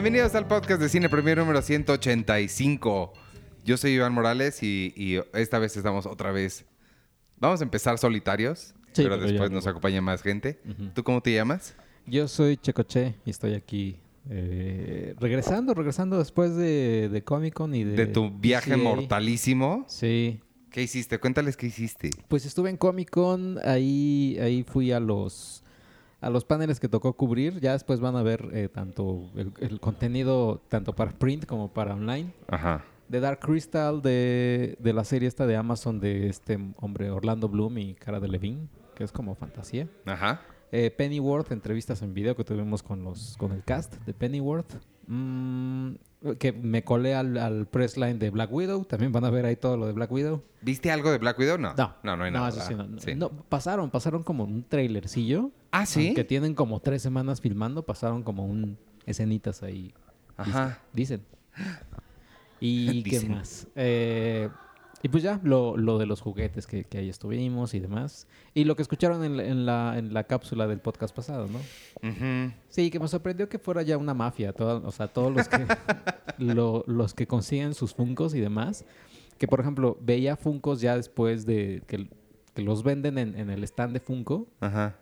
Bienvenidos al podcast de Cine Premier número 185. Yo soy Iván Morales y, y esta vez estamos otra vez. Vamos a empezar solitarios, Sí, pero pero después nos acompaña más gente. ¿Tú cómo te llamas? Yo soy Checoche y estoy aquí eh, regresando, regresando después de, de Comic Con y de... De tu viaje mortalísimo. Sí. ¿Qué hiciste? Cuéntales qué hiciste. Pues estuve en Comic Con, ahí, ahí fui a los, a los paneles que tocó cubrir. Ya después van a ver eh, tanto el, el contenido, tanto para print como para online. Ajá. De Dark Crystal, de, de la serie esta de Amazon de este hombre Orlando Bloom y Cara de Levine, que es como fantasía. Ajá. Eh, Pennyworth, entrevistas en video que tuvimos con los con el cast de Pennyworth. Mm, que me colé al, al press line de Black Widow. También van a ver ahí todo lo de Black Widow. ¿Viste algo de Black Widow? No. No, No, no hay nada. eso sí, no, no. Sí. No, pasaron, pasaron como un trailercillo. Ah, sí. Que tienen como tres semanas filmando. Pasaron como un escenitas ahí. Ajá. Dicen. ¿Y qué Dicen. más? Eh, y pues ya, lo, lo de los juguetes que, que ahí estuvimos y demás. Y lo que escucharon en, la- en la, en la cápsula del podcast pasado, ¿no? Sí, que me sorprendió que fuera ya una mafia. toda- o sea, todos los que, lo- los que consiguen sus Funcos y demás. Que, por ejemplo, veía Funcos ya después de que, que los venden en, en el stand de Funko. Ajá.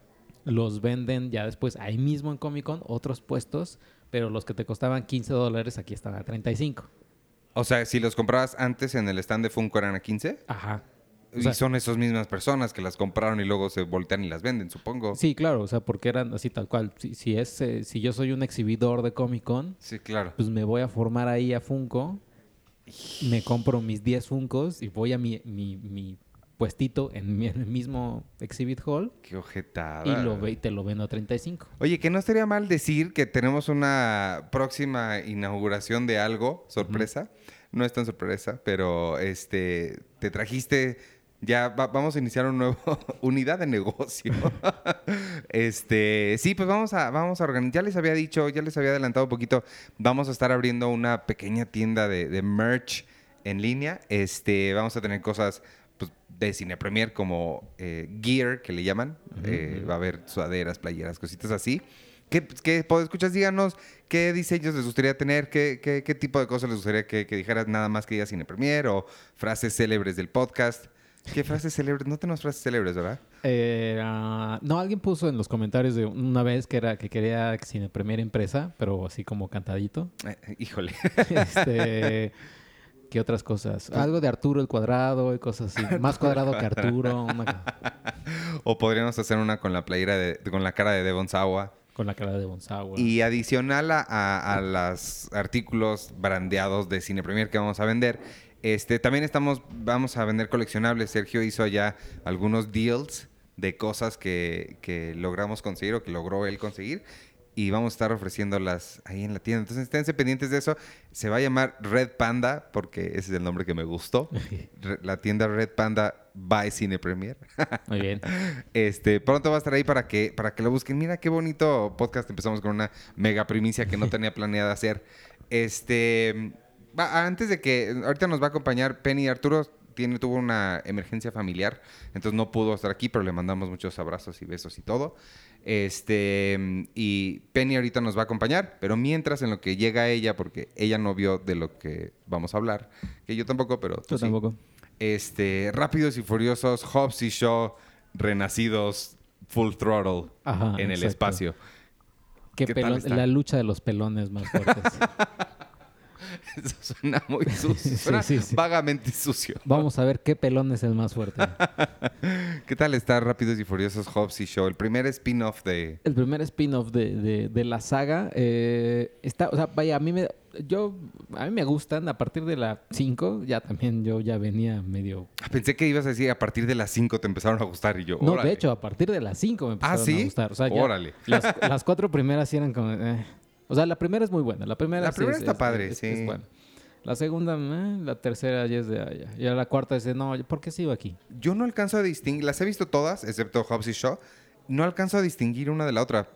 Los venden ya después ahí mismo en Comic Con, otros puestos. Pero los que te costaban 15 dólares aquí están a 35. O sea, si los comprabas antes en el stand de Funko eran a 15. Ajá. O y son esas mismas personas que las compraron y luego se voltean y las venden, supongo. Sí, claro, o sea, porque eran así tal cual. Si, si es, eh, si yo soy un exhibidor de Comic Con, Sí, claro. pues me voy a formar ahí a Funko, me compro mis 10 Funcos y voy a mi, mi, mi puestito en, el mismo exhibit hall Qué ojetada. y lo ve, y te lo vendo a 35. Oye, que no estaría mal decir que tenemos una próxima inauguración de algo, sorpresa. No es tan sorpresa, pero este te trajiste ya va- vamos a iniciar una nueva unidad de negocio. este, sí, pues vamos a vamos a organizar. Ya les había dicho, ya les había adelantado un poquito. Vamos a estar abriendo una pequeña tienda de, de merch en línea. Este, vamos a tener cosas de cine premier como eh, gear que le llaman. Eh, va a haber sudaderas, playeras, cositas así. ¿Qué, qué escuchas? Díganos qué diseños les gustaría tener, qué, qué, qué tipo de cosas les gustaría que, que dijeras nada más que diga cine premier o frases célebres del podcast. ¿Qué frases célebres? No tenemos frases célebres, ¿verdad? Eh, no, alguien puso en los comentarios de una vez que era que quería Cine Premier Empresa, pero así como cantadito. Eh, híjole. este, ¿Qué otras cosas? Algo de Arturo el cuadrado y cosas así. Más cuadrado que Arturo, una- o podríamos hacer una con la playera de, con la cara de Devon Sawa. con la cara de Bonsawa. Y adicional a, a, a los artículos brandeados de Cine Premier que vamos a vender, este, también estamos, vamos a vender coleccionables. Sergio hizo ya algunos deals de cosas que, que logramos conseguir o que logró él conseguir. Y vamos a estar ofreciéndolas ahí en la tienda. Entonces, esténse pendientes de eso. Se va a llamar Red Panda, porque ese es el nombre que me gustó. La tienda Red Panda by Cine Premier. Muy bien. Este, pronto va a estar ahí para que, para que lo busquen. Mira qué bonito podcast. Empezamos con una mega primicia que no tenía planeada hacer. Este, va- antes de que, ahorita nos va a acompañar Penny Arturo. Tiene, tuvo una emergencia familiar, entonces no pudo estar aquí, pero le mandamos muchos abrazos y besos y todo. Este, y Penny ahorita nos va a acompañar, pero mientras en lo que llega ella, porque ella no vio de lo que vamos a hablar, que yo tampoco, pero tú Yo sí. tampoco. Este, Rápidos y Furiosos, Hobbs y Shaw, renacidos full throttle Ajá, en el exacto. espacio. ¿Qué ¿Qué tal pelón- está? la lucha de los pelones más fuertes. Eso suena muy sucio, suena Sí, sí, sí. vagamente sucio. Vamos a ver qué pelón es el más fuerte. ¿Qué tal está Rápidos y Furiosos, Hobbs y Shaw? El primer spin-off de... El primer spin-off de, de- de la saga eh, está, o sea, vaya, a mí me, yo, a mí me gustan. A partir de la 5 ya también yo ya venía medio. Ah, Pensé que ibas a decir a partir de las 5 te empezaron a gustar y yo, No, órale. de hecho, a partir de las 5 me empezaron ¿Ah, sí? a gustar. O sea, Órale. Las, las cuatro primeras eran como. eh. O sea, la primera es muy buena. La primera, La primera es- está es- padre, es- sí. es buena. La segunda, eh, la tercera ya es de allá. Y la cuarta es de, no, ¿por qué sigo aquí? Yo no alcanzo a distinguir, las he visto todas, excepto Hobbs y Shaw. No alcanzo a distinguir una de la otra.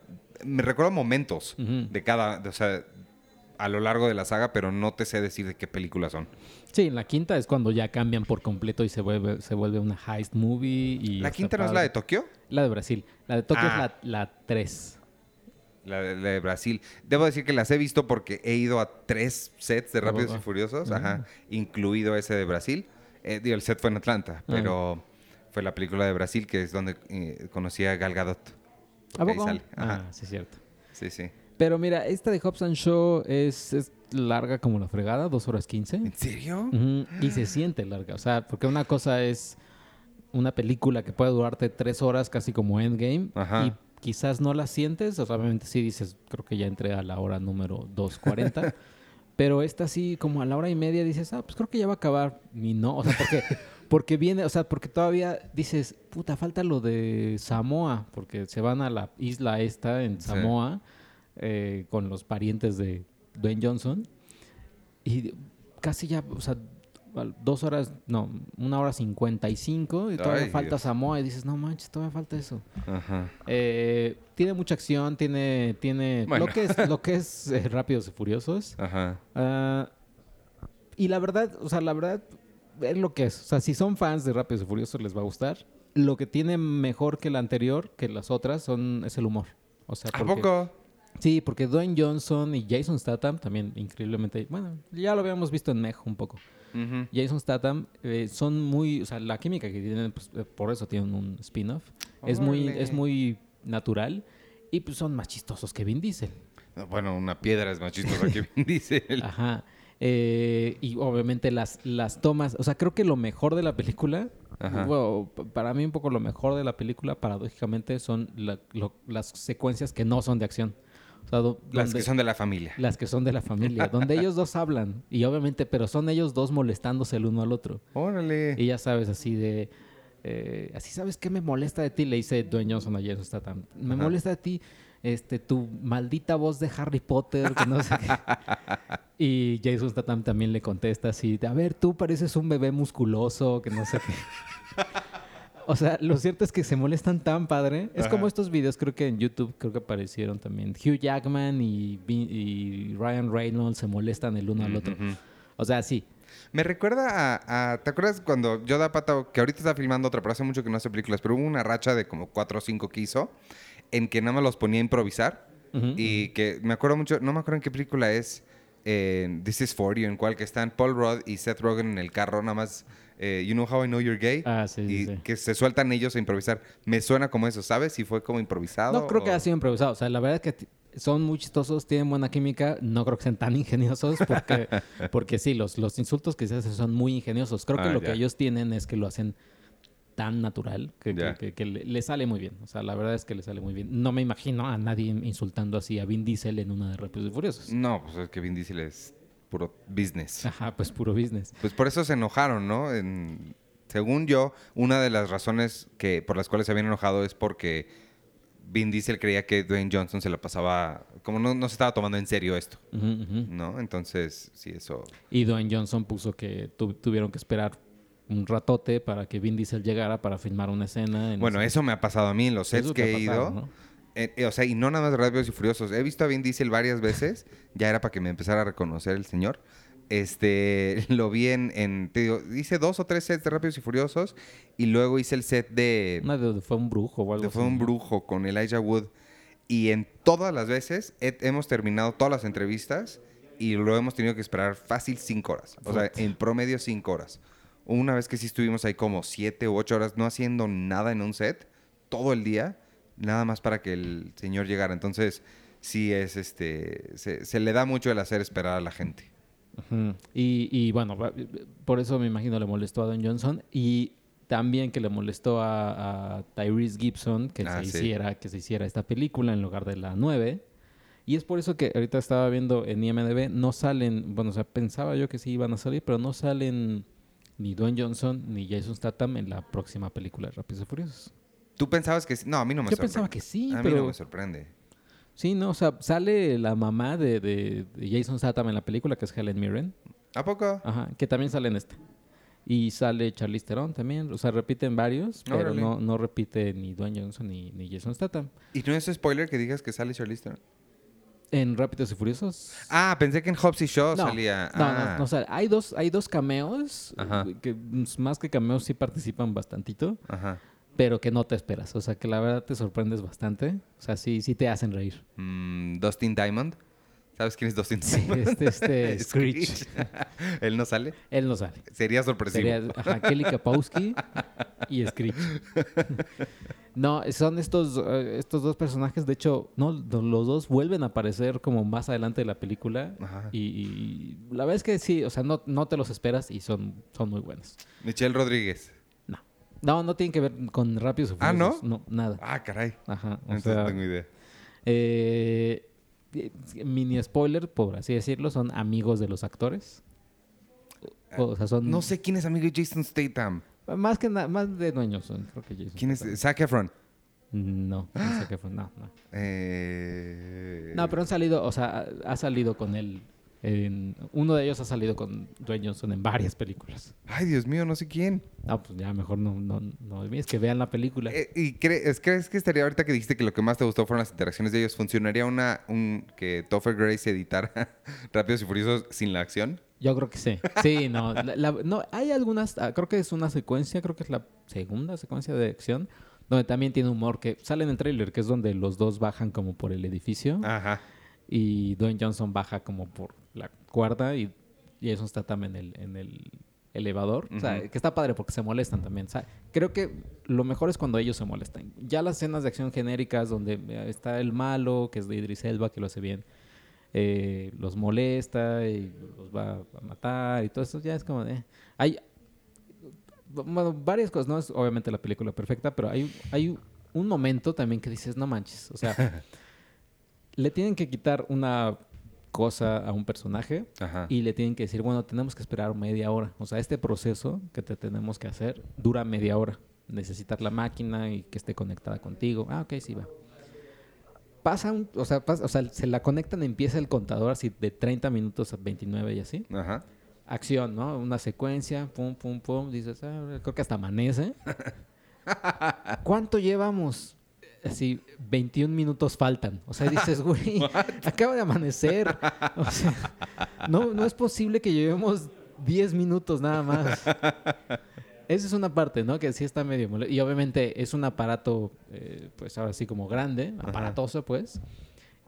Me recuerdo momentos de cada, de- o sea, a lo largo de la saga, pero no te sé decir de qué películas son. Sí, en la quinta es cuando ya cambian por completo y se vuelve, se vuelve una heist movie. Y ¿La quinta no es la de Tokio? La de Brasil. La de Tokio Ah. es la, la 3. La de, la de Brasil. Debo decir que las he visto porque he ido a tres sets de ¿A Rápidos y? Furiosos, Ah. ajá, incluido ese de Brasil. Eh, digo, el set fue en Atlanta, pero fue la película de Brasil que es donde eh, conocí a Gal Gadot. ¿A Ahí poco? sale, ajá. Ah, sí, cierto. Sí, sí. Pero mira, esta de Hobbs and Shaw es, es larga como la fregada, dos horas quince. ¿En serio? Y se siente larga. O sea, porque una cosa es una película que puede durarte tres horas, casi como Endgame, Ajá. y quizás no la sientes. O sea, obviamente sí dices, creo que ya entré a la hora número 2.40. pero esta sí, como a la hora y media dices, ah, pues creo que ya va a acabar. Y no, o sea, porque, porque viene, o sea, porque todavía dices, puta, falta lo de Samoa, porque se van a la isla esta en Sí. Samoa eh, con los parientes de Dwayne Johnson. Y casi ya, o sea, dos horas, no, una hora cincuenta y cinco, y todavía Ay, falta Dios. Samoa, y dices, no manches, todavía falta eso. Ajá. Eh, tiene mucha acción, tiene, tiene Bueno. lo que es, lo que es eh, Rápidos y Furiosos. Ajá. Ah, y la verdad, o sea, la verdad, es lo que es. O sea, si son fans de Rápidos y Furiosos, les va a gustar. Lo que tiene mejor que la anterior, que las otras, son, es el humor. O sea, ¿A poco? Sí, porque Dwayne Johnson y Jason Statham también increíblemente, bueno, ya lo habíamos visto en Meg un poco. Ujú. Jason Statham eh, son muy, o sea, la química que tienen, pues, eh, por eso tienen un spin-off, es muy, es muy natural y pues son más chistosos que Vin Diesel. Bueno, una piedra es más chistosa que Vin Diesel. Ajá. Eh, y obviamente las, las tomas, o sea, creo que lo mejor de la película, bueno, para mí un poco lo mejor de la película, paradójicamente, son la- lo- las secuencias que no son de acción. Sea, Las que son de la familia. Las que son de la familia, donde ellos dos hablan. Y obviamente, pero son ellos dos molestándose el uno al otro. Órale. Y ya sabes, así de. eh, así sabes qué me molesta de ti, le dice Dwayne Johnson a Jason Statham. Me Ajá. molesta de ti este, tu maldita voz de Harry Potter, que no sé qué. Y Jason Statham también le contesta así: A ver, tú pareces un bebé musculoso, que no sé qué. O sea, lo cierto es que se molestan tan padre. Es como estos videos, creo que en YouTube, creo que aparecieron también. Hugh Jackman y, Ryan Reynolds se molestan el uno al otro. O sea, sí. Me recuerda a, a- ¿Te acuerdas cuando yo da pata, que ahorita está filmando otra, pero hace mucho que no hace películas, pero hubo una racha de como cuatro o cinco que hizo, en que nada más los ponía a improvisar y que me acuerdo mucho, no me acuerdo en qué película es, en This is 40, en cual que están Paul Rudd y Seth Rogen en el carro, nada más, eh, You Know How I Know You're Gay, Ah, sí, y sí. que se sueltan ellos a improvisar. Me suena como eso, ¿sabes? Si fue como improvisado. No creo que o- haya sido improvisado. O sea, la verdad es que son muy chistosos, tienen buena química. No creo que sean tan ingeniosos porque, porque sí, los, los insultos que se hacen son muy ingeniosos. Creo que Ah, lo ya. que ellos tienen es que lo hacen tan natural que, que- que- que le, le sale muy bien. O sea, la verdad es que le sale muy bien. No me imagino a nadie insultando así a Vin Diesel en una de Rápidos y Furiosos. No, pues es que Vin Diesel es puro business. Ajá, pues puro business. Pues por eso se enojaron, ¿no? En- según yo, una de las razones que por las cuales se habían enojado es porque Vin Diesel creía que Dwayne Johnson se la pasaba, como no, no se estaba tomando en serio esto. ¿no? Entonces, sí, eso. Y Dwayne Johnson puso que tu- tuvieron que esperar un ratote para que Vin Diesel llegara para filmar una escena. en Bueno, ese- eso me ha pasado a mí en los sets que he pasado, ido. ¿no? Eh, eh, o sea, y no nada más Rápidos y Furiosos. He visto a Vin Diesel varias veces. ya era para que me empezara a reconocer el señor. Este, lo vi en, en- te digo, hice dos o tres sets de Rápidos y Furiosos. Y luego hice el set de... Una de donde fue un brujo o algo de así. Fue un ¿no? brujo con Elijah Wood. Y en todas las veces he- hemos terminado todas las entrevistas y lo hemos tenido que esperar fácil cinco horas. O sea, en promedio cinco horas. Una vez que sí estuvimos ahí como siete u ocho horas no haciendo nada en un set, todo el día, nada más para que el señor llegara. Entonces, sí es este, se, se le da mucho el hacer esperar a la gente. Y, y bueno, por eso me imagino le molestó a Don Johnson y también que le molestó a, a Tyrese Gibson que, Ah, se sí. hiciera, que se hiciera esta película en lugar de la 9. Y es por eso que ahorita estaba viendo en IMDB, no salen, bueno, o sea, pensaba yo que sí iban a salir, pero no salen ni Dwayne Johnson ni Jason Statham en la próxima película de Rápidos y Furiosos. ¿Tú pensabas que sí? No, a mí no me Yo sorprende. pensaba que sí, A mí no me sorprende. Sí, no, o sea, sale la mamá de, de- de Jason Statham en la película, que es Helen Mirren. ¿A poco? Ajá, que también sale en esta. Y sale Charlize Theron también. O sea, repiten varios, pero Órale. no, no repite ni Dwayne Johnson ni, ni Jason Statham. ¿Y no es spoiler que digas que sale Charlize Theron? En Rápidos y Furiosos. Ah, pensé que en Hobbs y Shaw no, salía. no, ah. no, no, o sea, hay dos, hay dos cameos Ajá. eh, que mm, más que cameos sí participan bastantito. Ajá. Pero que no te esperas. O sea, que la verdad te sorprendes bastante. O sea, sí, sí te hacen reír. Mm, Dustin Diamond. ¿Sabes quién es Dustin Sí, Diamond? este, este Screech. ¿Él no sale? Él no sale. Sería sorpresivo. Sería ajá, Kelly Kapowski y Screech. No, son estos, eh, estos dos personajes. De hecho, no, los dos vuelven a aparecer como más adelante de la película. Ajá. Y, y la verdad es que sí, o sea, no, no te los esperas y son, son muy buenos. Michelle Rodríguez. No. No, tienen que ver con Rápidos y Ah, ¿no? No, nada. Ah, caray. Ajá. O Entonces sea, no tengo idea. eh, eh, mini spoiler, por así decirlo, son amigos de los actores. O, o sea, son No sé quién es amigo de Jason Statham. más que nada, más de dueños son, creo que Jason ¿Quién es? Zac Efron. No, no fue. No, no. Eh... No, pero han salido, o sea, ha salido con él. En- uno de ellos ha salido con Dwayne Johnson en varias películas. Ay, Dios mío, no sé quién. Ah, pues ya mejor no, no, no. Es que vean la película. Eh, ¿Y crees, crees que estaría ahorita que dijiste que lo que más te gustó fueron las interacciones de ellos? ¿Funcionaría una un que Topher Grace editara Rápidos y Furiosos sin la acción? Yo creo que sí. Sí, no. la- la- no hay algunas, ah, creo que es una secuencia, creo que es la segunda secuencia de acción, donde también tiene humor que sale en el tráiler, que es donde los dos bajan como por el edificio Ajá. Y Dwayne Johnson baja como por la cuerda y, está también en el, en el elevador. O sea, que está padre porque se molestan también. O sea, creo que lo mejor es cuando ellos se molestan. Ya las escenas de acción genéricas donde eh, está el malo, que es de Idris Elba, que lo hace bien, eh, los molesta y los va a matar y todo eso, ya es como de... Hay bueno, varias cosas, no es obviamente la película perfecta, pero hay, hay un momento también que dices, no manches, o sea, le tienen que quitar una cosa a un personaje Ajá. y le tienen que decir, bueno, tenemos que esperar media hora. O sea, este proceso que te tenemos que hacer dura media hora. Necesitar la máquina y que esté conectada contigo. Ah, ok, sí va. Pasa un, o sea, pasa- o sea, se la conectan, empieza el contador así de 30 minutos a 29 y así. Ajá. Acción, ¿no? Una secuencia, pum, pum, pum. Dices, ah, creo que hasta amanece. ¿Cuánto llevamos? Así, 21 minutos faltan. O sea, dices, güey, acaba de amanecer. O sea, no, no es posible que llevemos 10 minutos nada más. Esa es una parte, ¿no? Que sí está medio mole- Y obviamente es un aparato, eh, pues ahora sí como grande, Ajá. aparatoso, pues.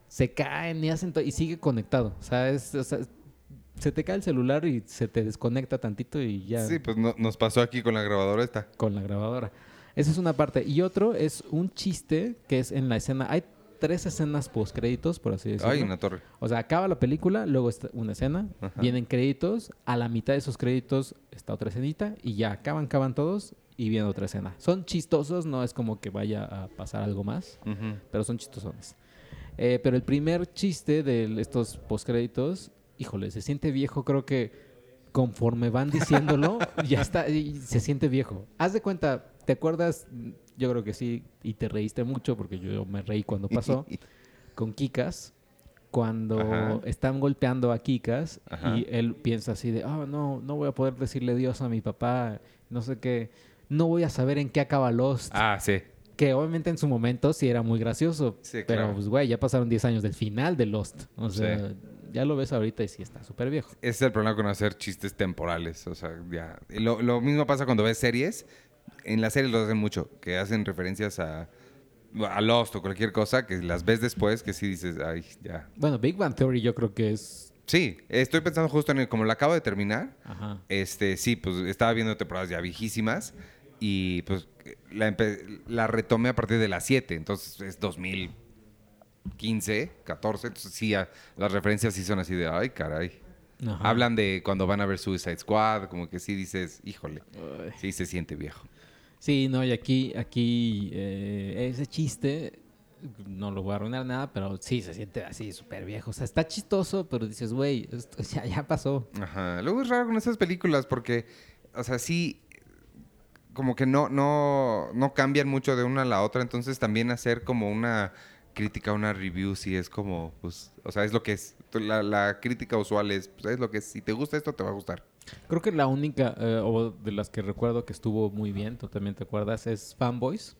Se caen y hacen. Y sigue conectado. O sea, es, o sea, se te cae el celular y se te desconecta tantito y ya Sí, pues no- nos pasó aquí con la grabadora esta. con la grabadora. Esa es una parte. Y otro es un chiste que es en la escena. Hay tres escenas post créditos, por así decirlo. Ay, una torre. O sea, acaba la película, luego está una escena, Ajá. vienen créditos, a la mitad de esos créditos está otra escenita y ya acaban, acaban todos y viene otra escena. Son chistosos, no es como que vaya a pasar algo más, pero son chistosones. Eh, pero el primer chiste de estos postcréditos, híjole, se siente viejo, creo que conforme van diciéndolo, ya está, y se siente viejo. Haz de cuenta, ¿te acuerdas? Yo creo que sí, y te reíste mucho porque yo me reí cuando pasó con Kikas cuando Ajá. están golpeando a Kikas Ajá. y él piensa así de, oh, no, no voy a poder decirle Dios a mi papá, no sé qué, no voy a saber en qué acaba Lost. Ah, sí. Que obviamente en su momento sí era muy gracioso, Sí, pero claro. pues güey, ya pasaron 10 años del final de Lost. O Sí. sea, ya lo ves ahorita y sí está súper viejo. Ese es el problema con hacer chistes temporales. O sea, ya. Lo, lo mismo pasa cuando ves series. En las series lo hacen mucho, que hacen referencias a, a Lost o cualquier cosa, que las ves después, que sí dices, ay, ya. Bueno, Big Bang Theory yo creo que es... Sí, estoy pensando justo en el, como lo acabo de terminar, Ajá. este, sí, pues estaba viendo temporadas ya viejísimas y pues la, la retomé a partir de las 7, entonces es 2015, 14, entonces sí, a- las referencias sí son así de, ay, caray. Ajá. Hablan de cuando van a ver Suicide Squad, como que sí dices, híjole, sí se siente viejo. Sí, no, y aquí, aquí eh, ese chiste, no lo voy a arruinar nada, pero sí se siente así súper viejo. O sea, está chistoso, pero dices, güey, esto ya, ya pasó. Ajá. Luego es raro con esas películas porque, o sea, sí, como que no, no, no cambian mucho de una a la otra, entonces también hacer como una crítica, una review, sí es como, pues, o sea, es lo que es. La, la crítica usual es, pues, es lo que es. Si te gusta esto, te va a gustar. Creo que la única, eh, o de las que recuerdo que estuvo muy bien, tú también te acuerdas, es Fanboys,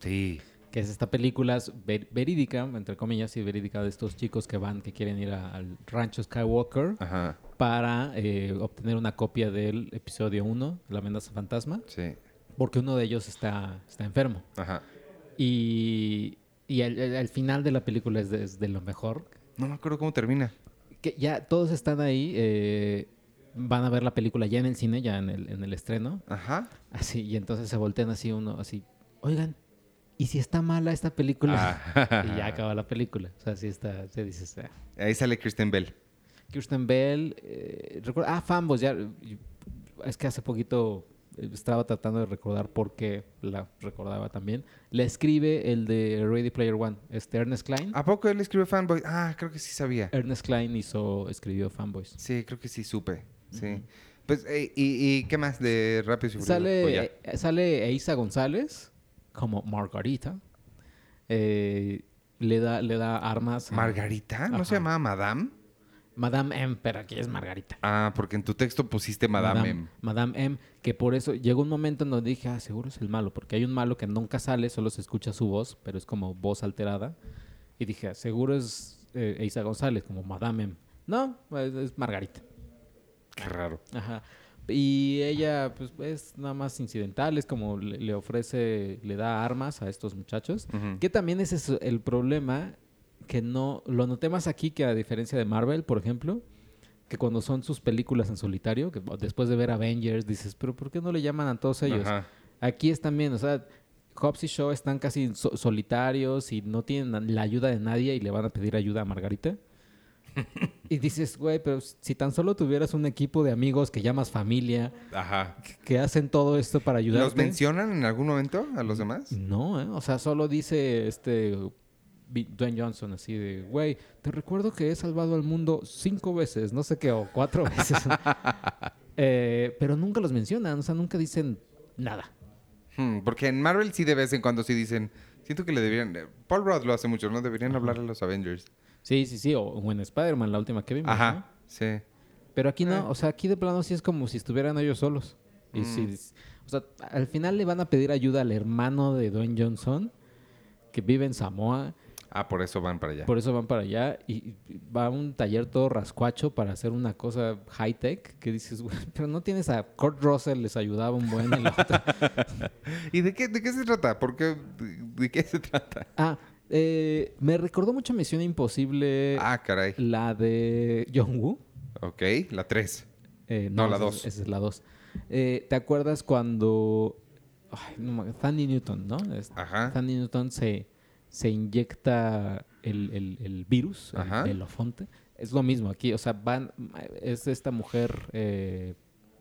Sí. que es esta película ver- verídica, entre comillas, y verídica de estos chicos que van, que quieren ir a- al rancho Skywalker Ajá. para eh, obtener una copia del episodio 1, La amenaza fantasma. Sí. porque uno de ellos está, está enfermo. Ajá. Y, y el, el- el final de la película es de, es de lo mejor. No me acuerdo cómo termina. Que ya todos están ahí, eh, van a ver la película ya en el cine, ya en el, en el estreno. Ajá. Así, y entonces se voltean así uno, así, oigan, ¿y si está mala esta película? Ah. Y ya acaba la película. O sea, sí está, se dice, ah. Ahí sale Kristen Bell. Kirsten Bell, eh, recuerdo- ah, Fambos, ya, es que hace poquito estaba tratando de recordar por qué la recordaba también. Le escribe el de Ready Player One, este Ernest Klein. ¿A poco él escribió Fanboy? Ah, creo que sí sabía. Ernest Klein hizo, escribió Fanboys. Sí, creo que sí supe. Sí. Pues, y, y qué más de Rápidos y Sale, eh, sale Eiza González como Margarita. Eh, le, da, le da armas. a ¿Margarita? ¿No se llamaba Madame? Madame M, pero aquí es Margarita. Ah, porque en tu texto pusiste Madame. M. Madame M, que por eso llegó un momento en donde dije, ah, seguro es el malo, porque hay un malo que nunca sale, solo se escucha su voz, pero es como voz alterada. Y dije, ah, seguro es eh, Eiza González, como Madame M. No, es, Margarita. Qué raro. Ajá. Y ella, pues, es nada más incidental, es como le, le ofrece, le da armas a estos muchachos. Que también ese es el problema, que no, lo noté más aquí que a diferencia de Marvel, por ejemplo, que cuando son sus películas en solitario, que después de ver Avengers dices, pero ¿por qué no le llaman a todos ellos? Ajá. Aquí es también, o sea, Hobbs y Shaw están casi so- solitarios y no tienen la ayuda de nadie y le van a pedir ayuda a Margarita. y dices, güey, pero si tan solo tuvieras un equipo de amigos que llamas familia, Ajá. que- hacen todo esto para ayudarte. ¿Los mencionan en algún momento a los demás? No, ¿eh? O sea, solo dice este Dwayne Johnson así de, güey, te recuerdo que he salvado al mundo cinco veces, no sé qué, o cuatro veces. Eh, pero nunca los mencionan, o sea, nunca dicen nada. Hmm, porque en Marvel sí de vez en cuando sí dicen... Siento que le deberían... eh, Paul Rudd lo hace mucho, ¿no? Deberían hablar a los Avengers. Sí, sí, sí, o, o en Spider-Man, la última que vimos. ¿no? Ajá. Sí. Pero aquí no, Eh. o sea, aquí de plano sí es como si estuvieran ellos solos. Y Mm. si, o sea, al final le van a pedir ayuda al hermano de Dwayne Johnson, que vive en Samoa, Ah, por eso van para allá. por eso van para allá, y va a un taller todo rascuacho para hacer una cosa high-tech, que dices, güey, pero no tienes a Kurt Russell, les ayudaba un buen en la otra. ¿Y de qué, de qué se trata? ¿Por qué? ¿De, de qué se trata? Ah, eh, me recordó mucho Misión Imposible, Ah, caray. la de John Woo. Ok, la 3. Eh, No, la esa dos. es- Esa es la 2. ¿Te acuerdas cuando ay, no Thandie Newton, ¿no? Ajá. Thandie Newton se, se inyecta el, el- el virus, el Ajá. Belafonte. Es lo mismo aquí. O sea, van, es esta mujer, eh,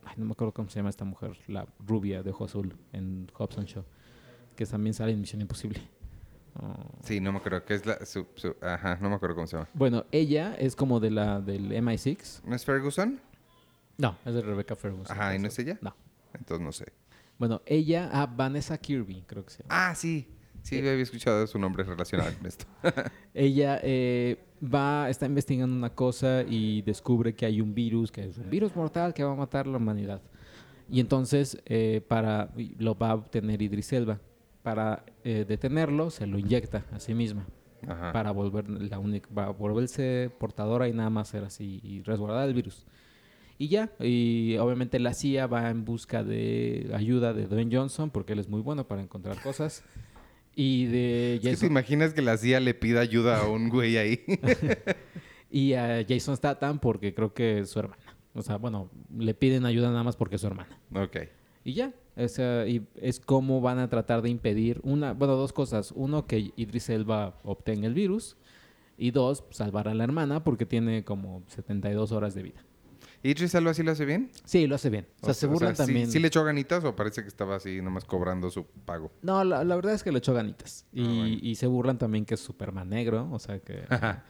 ay, no me acuerdo cómo se llama esta mujer, la rubia de ojo azul en Hobson Show, que también sale en Misión Imposible. Oh. Sí, no me acuerdo. ¿Qué es la...? su- su- ajá, no me acuerdo cómo se llama. Bueno, ella es como de la del MI6. ¿No es Ferguson? No, es de Rebecca Ferguson. Ajá, ¿y no es ella? No. Entonces no sé. Bueno, ella, ah, Vanessa Kirby, creo que se llama. Ah, sí. Sí, Eh. había escuchado su nombre relacionado con esto. Ella eh, va, está investigando una cosa y descubre que hay un virus, que es un virus mortal que va a matar a la humanidad. Y entonces, eh, para lo va a obtener Idris Elba. Para eh, detenerlo, se lo inyecta a sí misma. Ajá. Para volver la única, para volverse portadora y nada más ser así y resguardar el virus. Y ya, y obviamente la CIA va en busca de ayuda de Dwayne Johnson porque él es muy bueno para encontrar cosas. Y de Es que te Jason, imaginas que la CIA le pida ayuda a un güey ahí. y a Jason Statham porque creo que es su hermana. O sea, bueno, le piden ayuda nada más porque es su hermana. ok. Y ya, o sea, y es como van a tratar de impedir una, bueno, dos cosas. Uno, que Idris Elba obtenga el virus. Y dos, salvar a la hermana porque tiene como 72 horas de vida. ¿Idris Elba sí lo hace bien? Sí, lo hace bien. O sea, se burlan ¿sí- también. ¿sí, le echó ganitas o parece que estaba así nomás cobrando su pago? No, la, la verdad es que le echó ganitas. Y, Ah, bueno. y se burlan también que es Superman negro. O sea que.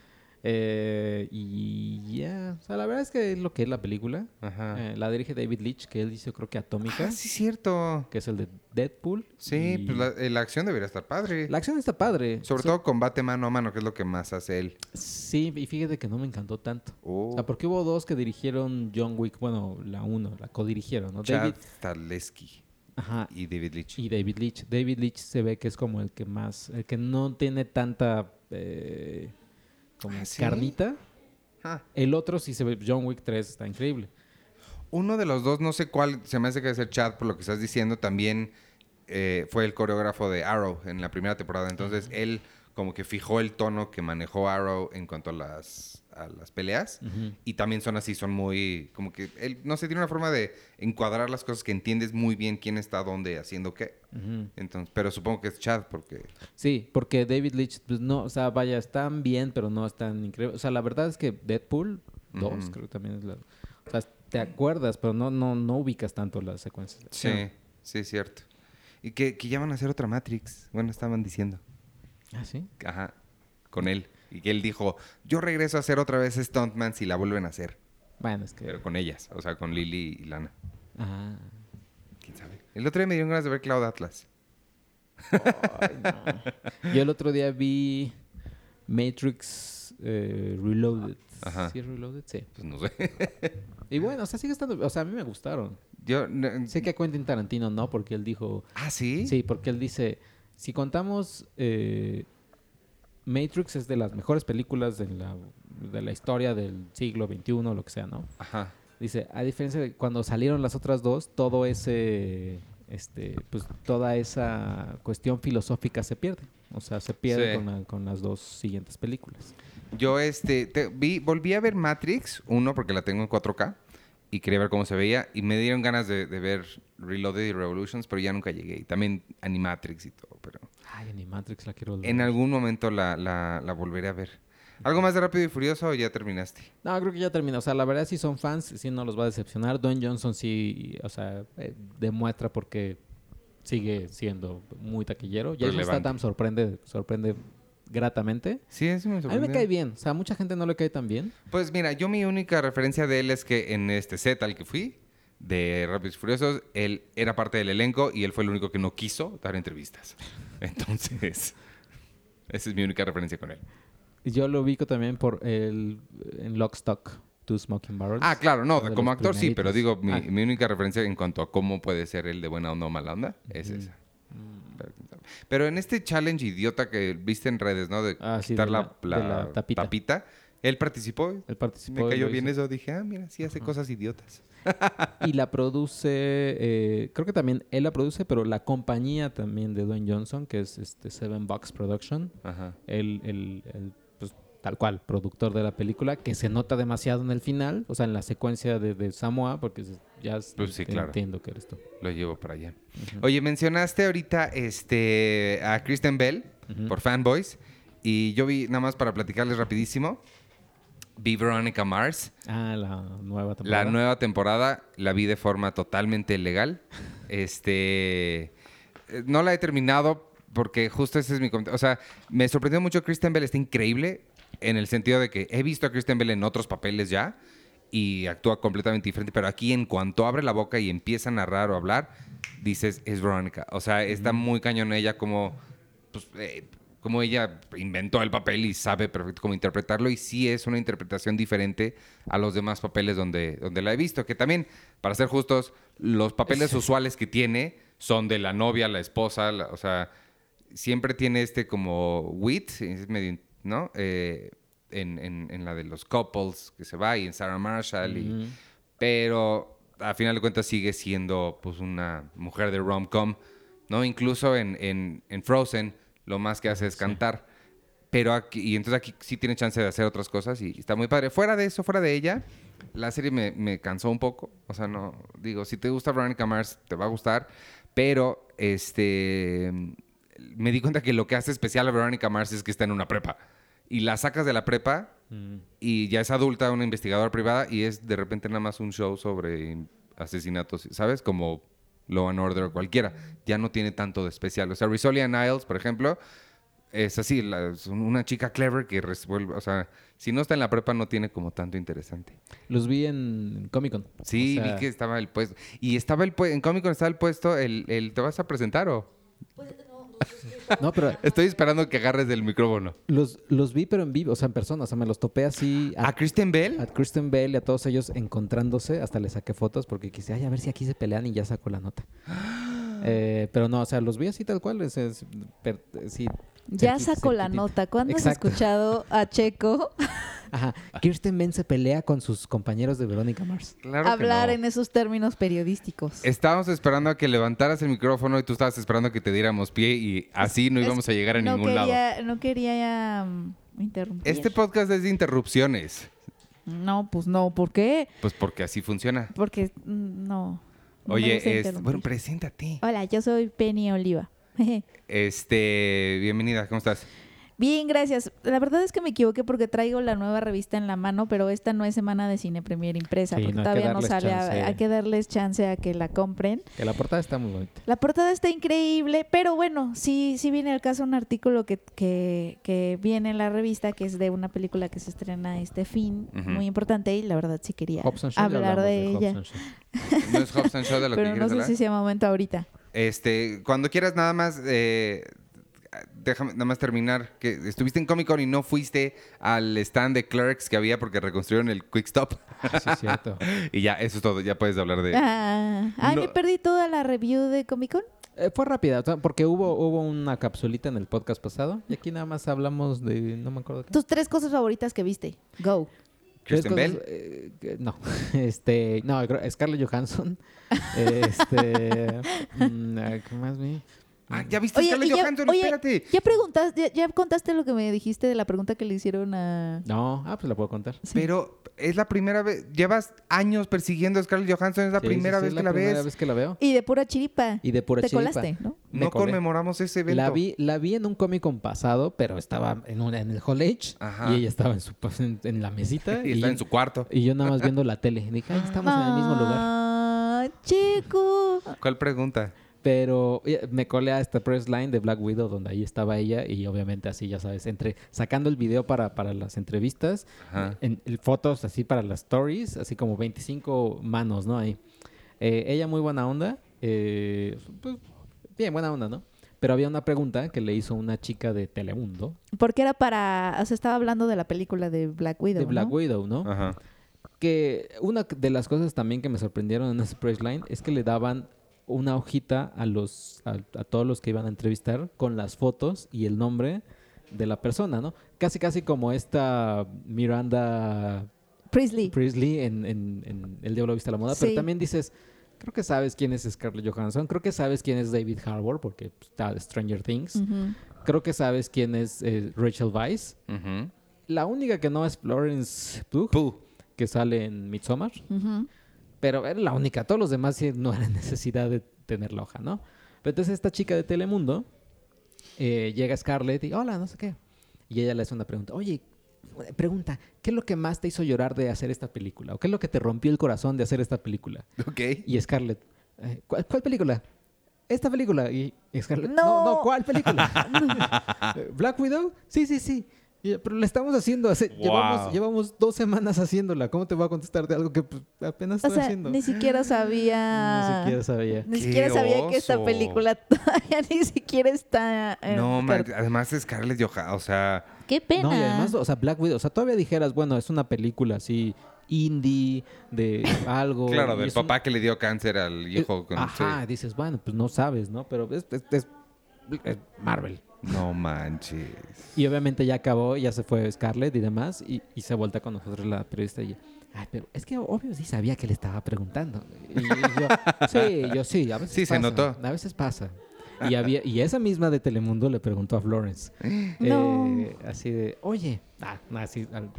eh, y ya. O sea, la verdad es que es lo que es la película. Ajá. Eh, la dirige David Leitch, que él hizo, creo que Atómica, Ah, sí, cierto. que es el de Deadpool. Sí, y pues la, eh, la acción debería estar padre. la acción está padre. Sobre So- todo combate mano a mano, que es lo que más hace él. Sí, y fíjate que no me encantó tanto. Oh, O sea, porque hubo dos que dirigieron John Wick, bueno, la uno, la codirigieron, ¿no? Chad David, Stahelski ajá, y David Leitch. y David Leitch. David Leitch se ve que es como el que más, el que no tiene tanta eh, como ¿Ah, sí? carnita. Ah. El otro sí se ve, John Wick 3 está increíble. Uno de los dos, no sé cuál, se me hace que debe ser Chad por lo que estás diciendo, también eh, fue el coreógrafo de Arrow en la primera temporada. Entonces, él como que fijó el tono que manejó Arrow en cuanto a las, a las peleas. Y también son así, son muy, como que, él, no sé, tiene una forma de encuadrar las cosas que entiendes muy bien quién está dónde haciendo qué. Entonces, pero supongo que es Chad porque... Sí, porque David Leitch, pues no, o sea, vaya, están bien, pero no están increíbles. O sea, la verdad es que Deadpool 2, Ujú. creo que también es la... O sea, te acuerdas, pero no, no, no ubicas tanto las secuencias. Sí, sí, es cierto. Y que, que ya van a hacer otra Matrix. Bueno, estaban diciendo. Ah, sí. Ajá, con él. Y que él dijo, yo regreso a hacer otra vez Stuntman si la vuelven a hacer. Bueno, es que... Pero con ellas, o sea, con Lily y Lana. Ah. ¿Quién sabe? El otro día me dieron ganas de ver Cloud Atlas. Ay, no. Yo el otro día vi Matrix eh, Reloaded. Ajá. ¿Sí es Reloaded? Sí. Pues no sé. Y bueno, o sea, sigue estando... O sea, a mí me gustaron. yo... no- Sé que a Quentin Tarantino no, porque él dijo... Ah, ¿sí? Sí, porque él dice, si contamos eh, Matrix es de las mejores películas de la, de la historia del siglo XXI, lo que sea, ¿no? Ajá. Dice, a diferencia de cuando salieron las otras dos, todo ese, este, pues toda esa cuestión filosófica se pierde. O sea, se pierde Sí. con, la- con las dos siguientes películas. Yo este te- vi, volví a ver Matrix 1 porque la tengo en 4K y quería ver cómo se veía y me dieron ganas de, de ver Reloaded y Revolutions, pero ya nunca llegué. Y también Animatrix y todo, pero Ay, ni Matrix la quiero volver en algún momento la, la, la volveré a ver. ¿Algo más de Rápido y Furioso o ya terminaste? No, creo que ya termina. O sea, la verdad, si son fans, sí no los va a decepcionar. Dwayne Johnson sí, o sea, eh, demuestra porque sigue siendo muy taquillero. Jason. Statham sorprende, sorprende gratamente. Sí, eso me A mí me sorprendió. cae bien. O sea, a mucha gente no le cae tan bien. Pues mira, yo mi única referencia de él es que en este set al que fui, de Rápidos y Furiosos, él era parte del elenco y él fue el único que no quiso dar entrevistas. Entonces, esa es mi única referencia con él. Yo lo ubico también por el en Lock, Stock, Two Smoking Barrels. Ah, claro, no, como actor sí, pero digo, mi, Ah. mi única referencia en cuanto a cómo puede ser él de buena onda o mala onda es Ujú. esa. Mm. Pero, en este challenge idiota que viste en redes, ¿no? De Ah, sí, quitar de la, la- de la la tapita. tapita, él participó. Él participó. Me cayó bien hizo. eso. Dije, ah, mira, sí hace cosas idiotas. Y la produce, eh, creo que también él la produce, pero la compañía también de Dwayne Johnson, que es este Seven Bucks Production, Ajá. el, el- el, pues, tal cual, productor de la película, que se nota demasiado en el final, o sea, en la secuencia de, de Samoa, porque ya es- Pues sí, te claro. entiendo que eres tú. Lo llevo para allá. Oye, mencionaste ahorita este, a Kristen Bell por Fanboys. Y yo vi, nada más para platicarles rapidísimo, vi Veronica Mars. Ah, la nueva temporada. La nueva temporada la vi de forma totalmente legal. Este. eh, No la he terminado porque justo ese es mi comentario. O sea, me sorprendió mucho. Kristen Bell está increíble en el sentido de que he visto a Kristen Bell en otros papeles ya y actúa completamente diferente. Pero aquí, en cuanto abre la boca y empieza a narrar o hablar, dices, es Verónica. O sea, está muy cañón ella como. Pues, eh, como ella inventó el papel y sabe perfecto cómo interpretarlo y sí es una interpretación diferente a los demás papeles donde, donde la he visto. Que también, para ser justos, los papeles usuales que tiene son de la novia, la esposa, la- o sea, siempre tiene este como wit, es medio, ¿no? Eh, en, en- en la de los couples que se va y en Sarah Marshall y pero a final de cuentas sigue siendo pues una mujer de rom-com, ¿no? Incluso en, en- en Frozen lo más que hace es cantar. Pero aquí, y entonces aquí sí tiene chance de hacer otras cosas y está muy padre. Fuera de eso, fuera de ella, la serie me, me cansó un poco. O sea, no, digo, si te gusta Veronica Mars, te va a gustar. Pero, este, me di cuenta que lo que hace especial a Veronica Mars es que está en una prepa. Y la sacas de la prepa Mm. y ya es adulta, una investigadora privada, y es de repente nada más un show sobre asesinatos, ¿sabes? Como Law and Order o cualquiera. Ya no tiene tanto de especial. O sea, Risolia Niles, por ejemplo, es así, la- es una chica clever que resuelve, o sea, si no está en la prepa no tiene como tanto interesante. Los vi en Comic Con. Sí, O sea, vi que estaba el puesto. Y estaba el puesto, en Comic Con estaba el puesto, el, el- ¿te vas a presentar o? No, pero Estoy esperando que agarres del micrófono. los, los vi, pero en vivo, o sea, en persona. O sea, me los topé así ¿A Kristen Bell? a Kristen Bell y a todos ellos encontrándose. Hasta les saqué fotos porque quise, ay, a ver si aquí se pelean y ya saco la nota. Eh, pero no, o sea, los vi así tal cual. es- es- per- sí, Ya sacó la nota. ¿Cuándo has escuchado a Checo Ajá. Kirsten Ben se pelea con sus compañeros de Verónica Mars. Claro que Hablar no. en esos términos periodísticos. Estábamos esperando a que levantaras el micrófono y tú estabas esperando a que te diéramos pie y así no Es- íbamos a llegar a no ningún lado. quería, No quería um, interrumpir. Este podcast es de interrupciones. No, pues no. ¿Por qué? Pues porque así funciona. Porque mm, no. Oye, es- bueno, preséntate. Hola, yo soy Penny Oliva. Este, bienvenida, ¿cómo estás? Bien, gracias. La verdad es que me equivoqué porque traigo la nueva revista en la mano, pero esta no es semana de Cine Premier impresa, Sí, porque no, hay que todavía no darles sale. chance. A, hay que darles chance a que la compren. Que la portada está muy bonita. La portada está increíble, pero bueno, sí, sí viene al caso un artículo que, que, que viene en la revista, que es de una película que se estrena este fin, muy importante, y la verdad sí quería hablar de ella. ¿No es Hobbs and Shaw de lo que Pero no sé hablar? si sea momento ahorita. Este, cuando quieras nada más, eh, déjame nada más terminar. Que estuviste en Comic Con y no fuiste al stand de Clerks que había porque reconstruyeron el Quick Stop. Ah, sí, es cierto. y ya, eso es todo. Ya puedes hablar de... Ah, ay, No. me perdí toda la review de Comic Con. Eh, fue rápida, porque hubo, hubo una capsulita en el podcast pasado y aquí nada más hablamos de... No me acuerdo qué. Tus tres cosas favoritas que viste. Go. Kristen Bell. eh, no, este, no, Scarlett Johansson. este, mm, ¿qué más vi? Ah, ¿ya viste Oye, Scarlett Johansson? oye, Espérate. ¿Ya preguntaste, ya, ya contaste lo que me dijiste de la pregunta que le hicieron a... No, ah, pues la puedo contar. Sí. Pero es la primera vez... Llevas años persiguiendo a Scarlett Johansson. Es la Sí, primera sí, sí, vez es que la primera ves. vez que la veo. Y de pura chiripa. Y de pura Te chiripa. colaste, ¿no? Me No colé. conmemoramos ese evento. La vi, la vi en un Comic Con pasado, pero estaba en, un- en el Hall H Ajá. y ella estaba en, su, pues, en, en la mesita Y y, está en su cuarto. y yo nada más viendo la tele. Y dije, "Ay, estamos en el mismo lugar. Ah, chico. ¿Cuál pregunta? Pero me colé a esta press line de Black Widow donde ahí estaba ella y obviamente así, ya sabes, entre sacando el video para, para las entrevistas, en fotos así para las stories, así como 25 manos, ¿no? Ahí. Eh, ella muy buena onda, eh, pues, bien buena onda, ¿no? Pero había una pregunta que le hizo una chica de Telemundo, Porque era para... O sea, estaba hablando de la película de Black Widow, de Black ¿no? Widow, ¿no? Ajá. que una de las cosas también que me sorprendieron en ese press line es que le daban una hojita a los a, a todos los que iban a entrevistar con las fotos y el nombre de la persona, ¿no? Casi casi como esta Miranda Priestley. Priestley en, en- en El Diablo Viste a la Moda, pero Sí. también dices, creo que sabes quién es Scarlett Johansson, creo que sabes quién es David Harbour porque está de Stranger Things, Ujú. creo que sabes quién es eh, Rachel Weisz. Ujú. La única que no es Florence Pugh, Puh. que sale en Midsommar. Ujú. Pero era la única. Todos los demás no era necesidad de tener la hoja, ¿no? Pero entonces esta chica de Telemundo eh, llega Scarlett y hola, no sé qué. Y ella le hace una pregunta. Oye, pregunta, ¿qué es lo que más te hizo llorar de hacer esta película? ¿O qué es lo que te rompió el corazón de hacer esta película? Ok. Y Scarlett, eh, ¿cuál, cuál película? Esta película. Y Scarlett, no, No. no, ¿cuál película? ¿Black Widow? Sí, sí, sí. Pero la estamos haciendo hace, Wow. llevamos, llevamos dos semanas haciéndola. ¿Cómo te voy a contestar de algo que pues, apenas O estoy sea, haciendo? ni siquiera sabía... Ni siquiera sabía. Ni ¡Qué siquiera sabía que esta película todavía ni siquiera está... en No, man, además es Scarlett Johansson, o sea... Qué pena. No, y además, o sea, Black Widow, o sea, todavía dijeras, bueno, es una película así indie, de algo. Claro, del un- papá que le dio cáncer al hijo. con- Ajá, sí. dices, bueno, pues no sabes, ¿no? Pero es, es- es- es Marvel. No manches. Y obviamente ya acabó, ya se fue Scarlett y demás, y, y se vuelta con nosotros la periodista y Ay, pero es que obvio sí sabía que le estaba preguntando. Y yo, sí, yo sí, a veces Sí, se pasa, notó. A veces pasa. Y, había, y esa misma de Telemundo le preguntó a Florence. No. eh, así de, oye, ah, no, así, al-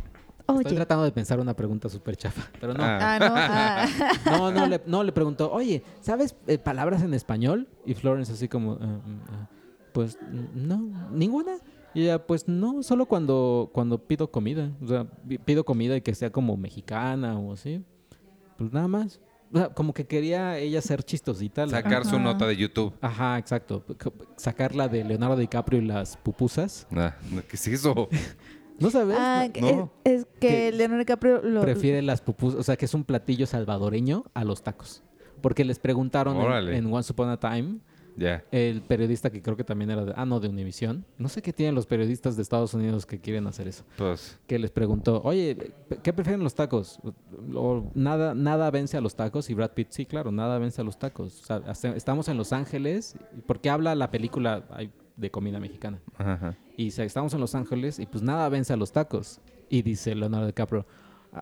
Estoy Oye. tratando de pensar una pregunta súper chafa, pero no. Ah. Ah, no. ah. No, no le, no, le preguntó, oye, ¿sabes eh, palabras en español? Y Florence así como, "Ah, mm, ah, pues no, ninguna. Y ella, pues no, solo cuando, cuando pido comida. O sea, pi- pido comida y que sea como mexicana o así. Pues nada más. O sea, como que quería ella ser chistosita. la- Sacar su nota de YouTube. Ajá, exacto. C- Sacarla de Leonardo DiCaprio y las pupusas. Ah, ¿Qué es eso? ¿No sabes? Ah, No-. Es, es que Que Leonardo DiCaprio lo... prefiere las pupusas, o sea, que es un platillo salvadoreño a los tacos. Porque les preguntaron en, en Once Upon a Time, El periodista que creo que también era de, ah, no, de Univision. No sé qué tienen los periodistas de Estados Unidos que quieren hacer eso. Pues. Que les preguntó, oye, ¿qué prefieren los tacos? O, nada, nada vence a los tacos. Y Brad Pitt, sí, claro, nada vence a los tacos. O sea, estamos en Los Ángeles. ¿Por qué habla la película? De comida mexicana. Ajá. Y se- estamos en Los Ángeles y pues nada vence a los tacos. Y dice Leonardo DiCaprio,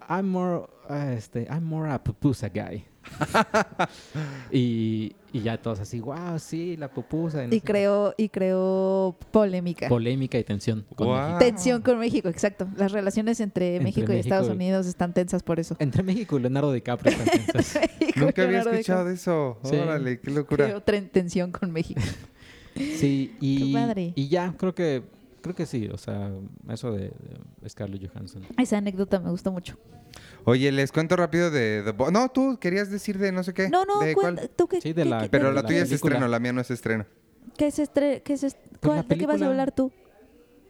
I'm more, uh, este, I'm more a pupusa guy. y, y ya todos así, wow, sí, la pupusa. Y creó, y creó polémica. Polémica y tensión. con. México. Tensión con México, exacto. Las relaciones entre, Entre México y México Estados y- Unidos están tensas por eso. Entre México y Leonardo DiCaprio. están tensas. Nunca había Leonardo escuchado eso. Sí. Órale, qué locura. Creó tensión con México. sí, y, Qué padre. y ya, creo que, creo que sí. O sea, eso de, de Scarlett Johansson. Esa anécdota me gustó mucho. Oye, les cuento rápido de The Boys. No, tú querías decir de no sé qué. No, no, ¿De cuál? tú qué. Sí, de la- qué- Pero de la la tuya es estreno, la mía no es estreno. ¿Qué es estre- qué es est- Pues cuál- ¿De qué vas a hablar tú?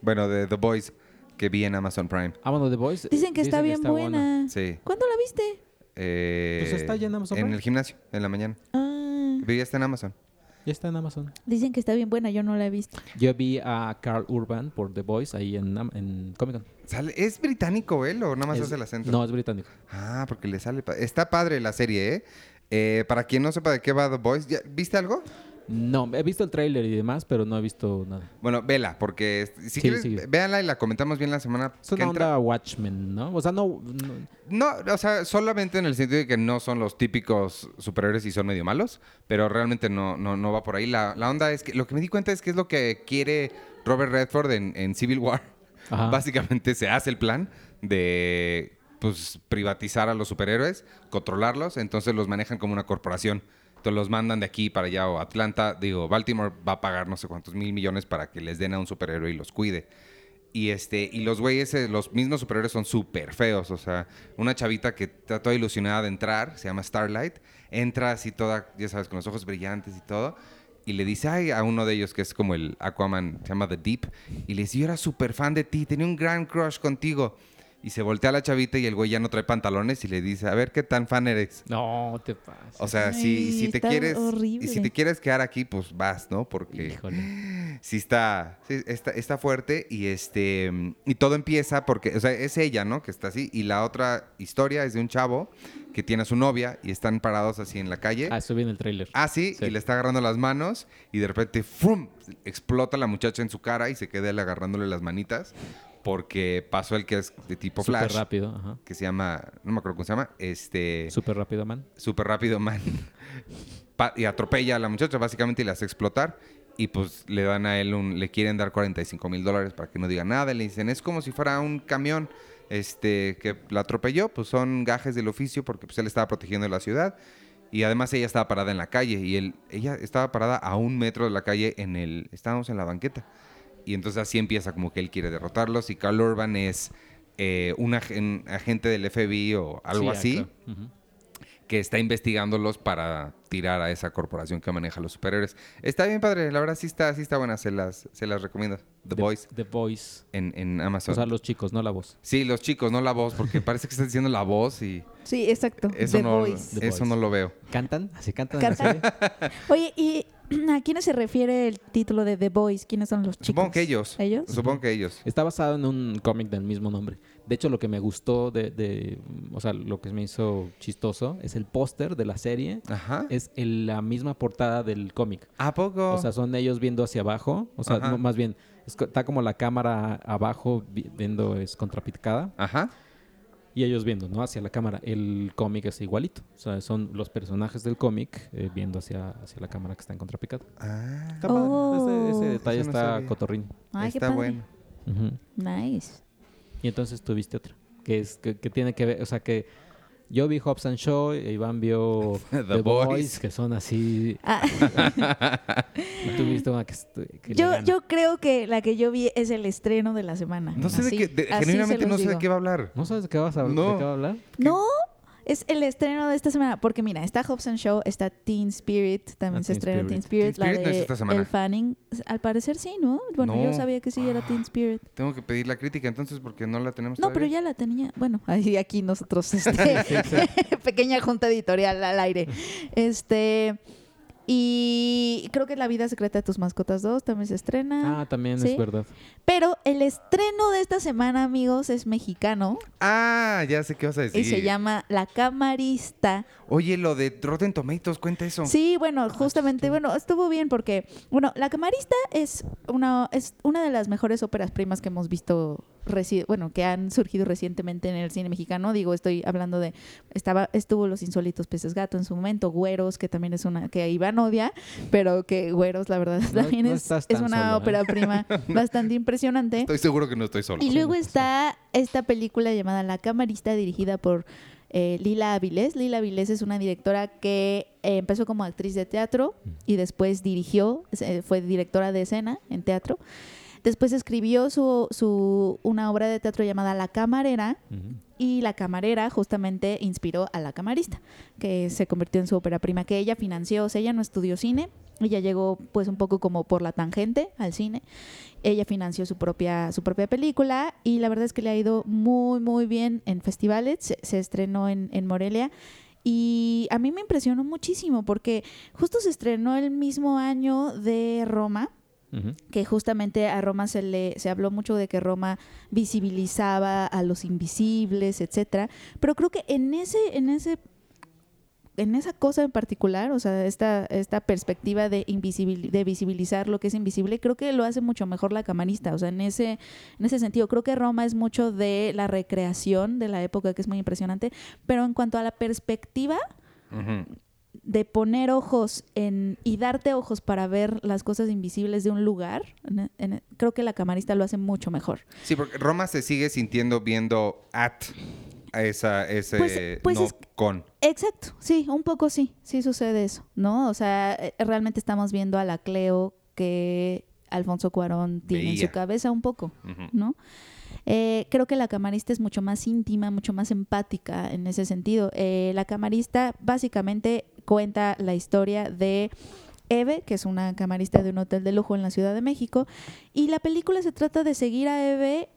Bueno, de The Boys, que vi en Amazon Prime. Ah, bueno, The Voice. Dicen que está bien buena. Sí. ¿Cuándo la viste? Eh, Pues está ya en Amazon En Prime. el gimnasio, en la mañana. Ah, Vi está en Amazon. Ya está en Amazon. dicen que está bien buena, yo no la he visto. Yo vi a Carl Urban por The Voice ahí en, en Comic Con. Sale- ¿Es británico él o nada más Es- hace el acento? No, es británico. Ah, porque le sale. pa- Está padre la serie, ¿eh? Eh, para quien no sepa de qué va The Boys, ¿ya- ¿viste algo? No, he visto el tráiler y demás, pero no he visto nada. Bueno, vela, porque si Sí, quieres, sí. véanla y la comentamos bien la semana Es que una entra. onda Watchmen, ¿no? O sea, no... no- No, o sea, solamente en el sentido de que no son los típicos superhéroes y son medio malos, pero realmente no, no, no va por ahí. La, la onda es que lo que me di cuenta es que es lo que quiere Robert Redford en, en Civil War. Ajá. Básicamente se hace el plan de pues privatizar a los superhéroes, controlarlos, entonces los manejan como una corporación. Los mandan de aquí para allá o Atlanta, digo, Baltimore va a pagar no sé cuántos mil millones para que les den a un superhéroe y los cuide. Y este, y los güeyes, eh, los mismos superhéroes son súper feos. O sea, una chavita que está toda ilusionada de entrar, se llama Starlight, entra así toda, ya sabes, con los ojos brillantes y todo. Y le dice ay, a uno de ellos, que es como el Aquaman, se llama The Deep. Y le dice, yo era súper fan de ti, tenía un gran crush contigo. Y se voltea a la chavita y el güey ya no trae pantalones y le dice, a ver qué tan fan eres. No, te pasa. O sea, si, Ay, si te está quieres, horrible. y si te quieres quedar aquí, pues vas, ¿no? Porque Híjole. sí está, sí, está, está fuerte y este y todo empieza porque, o sea, es ella, ¿no? Que está así y la otra historia es de un chavo que tiene a su novia y están parados así en la calle. Ah, estoy viendo el tráiler. Ah, sí, Sí. y le está agarrando las manos y de repente ¡fum! explota la muchacha en su cara y se queda él agarrándole las manitas porque pasó el que es de tipo Súper flash rápido, ajá. que se llama, no me acuerdo cómo se llama, este Súper rápido, man. súper rápido, man. Y atropella a la muchacha básicamente y la hace explotar. Y pues le dan a él un, le quieren dar 45 mil dólares para que no diga nada. Le dicen, es como si fuera un camión este, que la atropelló. Pues son gajes del oficio porque pues él estaba protegiendo la ciudad. Y además ella estaba parada en la calle. Y él, ella estaba parada a un metro de la calle en el... Estábamos en la banqueta. Y entonces así empieza como que él quiere derrotarlos. Y Carl Urban es eh, un, agen- agente del FBI o algo Sí, así que está investigándolos para tirar a esa corporación que maneja los superhéroes. Está bien padre, la verdad sí está, sí está buena, se las, se las recomiendo. The, Boys The Voice. en, en Amazon. O sea, los chicos, no la voz. Sí, los chicos, no la voz, porque parece que están diciendo la voz y Sí, exacto. eso, The no, Voice. Eso no lo veo. ¿Cantan? ¿Así cantan Cantan. Oye, ¿y a quiénes se refiere el título de The Boys? ¿Quiénes son los chicos? Supongo que ellos. ¿Ellos? Supongo que ellos. Está basado en un cómic del mismo nombre. De hecho, lo que me gustó de, de- o sea, lo que me hizo chistoso es el póster de la serie. Ajá. Es el- la misma portada del cómic. ¿A poco? O sea, son ellos viendo hacia abajo. O sea, no, más bien, está como la cámara abajo vi- viendo es contrapicada Ajá. y ellos viendo, ¿no? Hacia la cámara. El cómic es igualito. O sea, son los personajes del cómic eh, viendo hacia, hacia la cámara que está en contrapicada. Ah, Está padre. Oh. Ese, ese detalle Eso no está sabía. cotorrín. Ay, qué está padre. bueno. Nice. Y entonces tuviste otra. Que es que, que tiene que ver, o sea que yo vi Hobbs and Shaw, e Iván vio The The, Boys. Boys. que son así. Ah, Y tú viste una que, que yo, yo creo que la que yo vi es el estreno de la semana. No sé Así- de qué, de- se no sé de digo. qué va a hablar. ¿No sabes de qué vas a, de No. qué va a hablar? No, es el estreno de esta semana. Porque mira, está Hobbs and Show, está Teen Spirit, también Ah, se estrena. Teen Spirit, Teen Spirit la no es de esta semana. El Fanning. Al parecer sí, ¿no? Bueno, No. yo sabía que sí era Teen Spirit. Tengo que pedir la crítica entonces porque no la tenemos No, pero ya la tenía. Bueno, ahí aquí nosotros, este, pequeña junta editorial al aire. Este, Y creo que La vida secreta de tus mascotas 2 también se estrena. Ah, también ¿Sí? es verdad. Pero el estreno de esta semana, amigos, es mexicano Ah, ya sé qué vas a decir. y se llama La Camarista. Oye, lo de Rotten Tomatoes, cuenta eso. Sí, bueno, justamente, bueno, estuvo bien porque, bueno, La Camarista es una, es una de las mejores óperas primas que hemos visto, bueno, que han surgido recientemente en el cine mexicano. Digo, estoy hablando de, estaba, estuvo Los Insólitos Peces Gato en su momento, Güeros, que también es una, que Iván odia, pero que Güeros, la verdad, No- también no es, es una solo, ¿eh? ópera prima bastante impresionante. Estoy seguro que no estoy solo. Y luego está esta película llamada La Camarista, dirigida por eh, Lila Avilés. Lila Avilés es una directora que eh, empezó como actriz de teatro y después dirigió, eh, fue directora de escena en teatro. Después escribió su, su, una obra de teatro llamada La Camarera y La Camarera justamente inspiró a La Camarista, que se convirtió en su ópera prima, que ella financió, o sea, ella no estudió cine, ella llegó pues un poco como por la tangente al cine, ella financió su propia, su propia película y la verdad es que le ha ido muy, muy bien en festivales, se, se estrenó en, en Morelia. Y a mí me impresionó muchísimo porque justo se estrenó el mismo año de Roma, Que justamente a Roma se le se habló mucho de que Roma visibilizaba a los invisibles, etcétera, pero creo que en ese en ese en esa cosa en particular, o sea, esta esta perspectiva de invisibil- de visibilizar lo que es invisible, creo que lo hace mucho mejor la camarista, o sea, en ese en ese sentido, creo que Roma es mucho de la recreación de la época que es muy impresionante, pero en cuanto a la perspectiva. De poner ojos en y darte ojos para ver las cosas invisibles de un lugar, en- en- creo que la camarista lo hace mucho mejor. Sí, porque Roma se sigue sintiendo viendo at a esa, ese Pues- pues no es- con. Exacto, sí, un poco sí, sí sucede eso, ¿no? O sea, eh, realmente estamos viendo a la Cleo que Alfonso Cuarón tiene en su cabeza un poco. ¿no? Eh, creo que la camarista es mucho más íntima, mucho más empática en ese sentido. Eh, la camarista básicamente cuenta la historia de Eve, que es una camarista de un hotel de lujo en la Ciudad de México, y la película se trata de seguir a Eve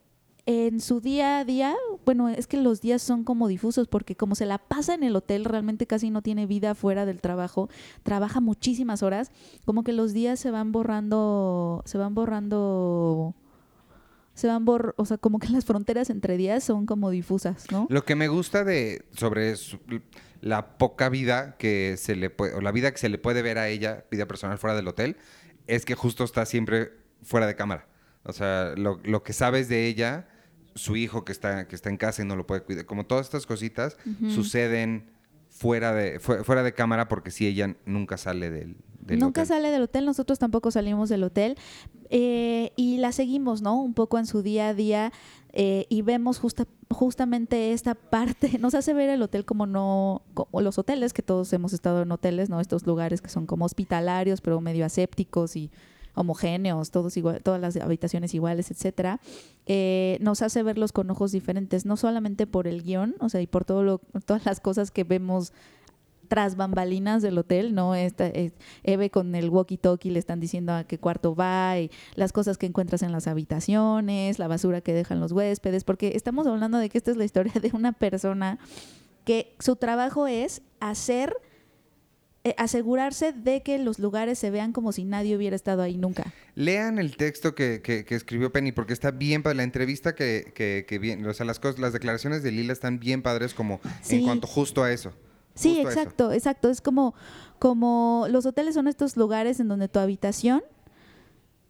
en su día a día. Bueno, es que los días son como difusos porque como se la pasa en el hotel, realmente casi no tiene vida fuera del trabajo, trabaja muchísimas horas, como que los días se van borrando, se van borrando se van bor o sea, como que las fronteras entre días son como difusas, ¿no? Lo que me gusta de sobre su- la poca vida que se le puede, o la vida que se le puede ver a ella, vida personal fuera del hotel, es que justo está siempre fuera de cámara. O sea, lo, lo que sabes de ella, su hijo que está, que está en casa y no lo puede cuidar, como todas estas cositas suceden fuera de, fu- fuera de cámara porque si ella nunca sale del, del Nunca hotel. sale del hotel, nosotros tampoco salimos del hotel eh, y la seguimos, ¿no? Un poco en su día a día eh, y vemos justa- justamente esta parte, nos hace ver el hotel como no, como los hoteles, que todos hemos estado en hoteles, ¿no? Estos lugares que son como hospitalarios, pero medio asépticos y homogéneos, todos igual, todas las habitaciones iguales, etcétera, eh, nos hace verlos con ojos diferentes, no solamente por el guion, o sea, y por todo lo, todas las cosas que vemos tras bambalinas del hotel, ¿no? Esta, Eve con el walkie-talkie le están diciendo a qué cuarto va y las cosas que encuentras en las habitaciones, la basura que dejan los huéspedes, porque estamos hablando de que esta es la historia de una persona que su trabajo es hacer, eh, asegurarse de que los lugares se vean como si nadie hubiera estado ahí nunca. Lean el texto que, que- que escribió Penny porque está bien para la entrevista que, que, que bien, o sea, las cosas, las declaraciones de Lila están bien padres como Sí. en cuanto justo a eso. Sí, Justo a eso. exacto, exacto. Es como, como los hoteles son estos lugares en donde tu habitación,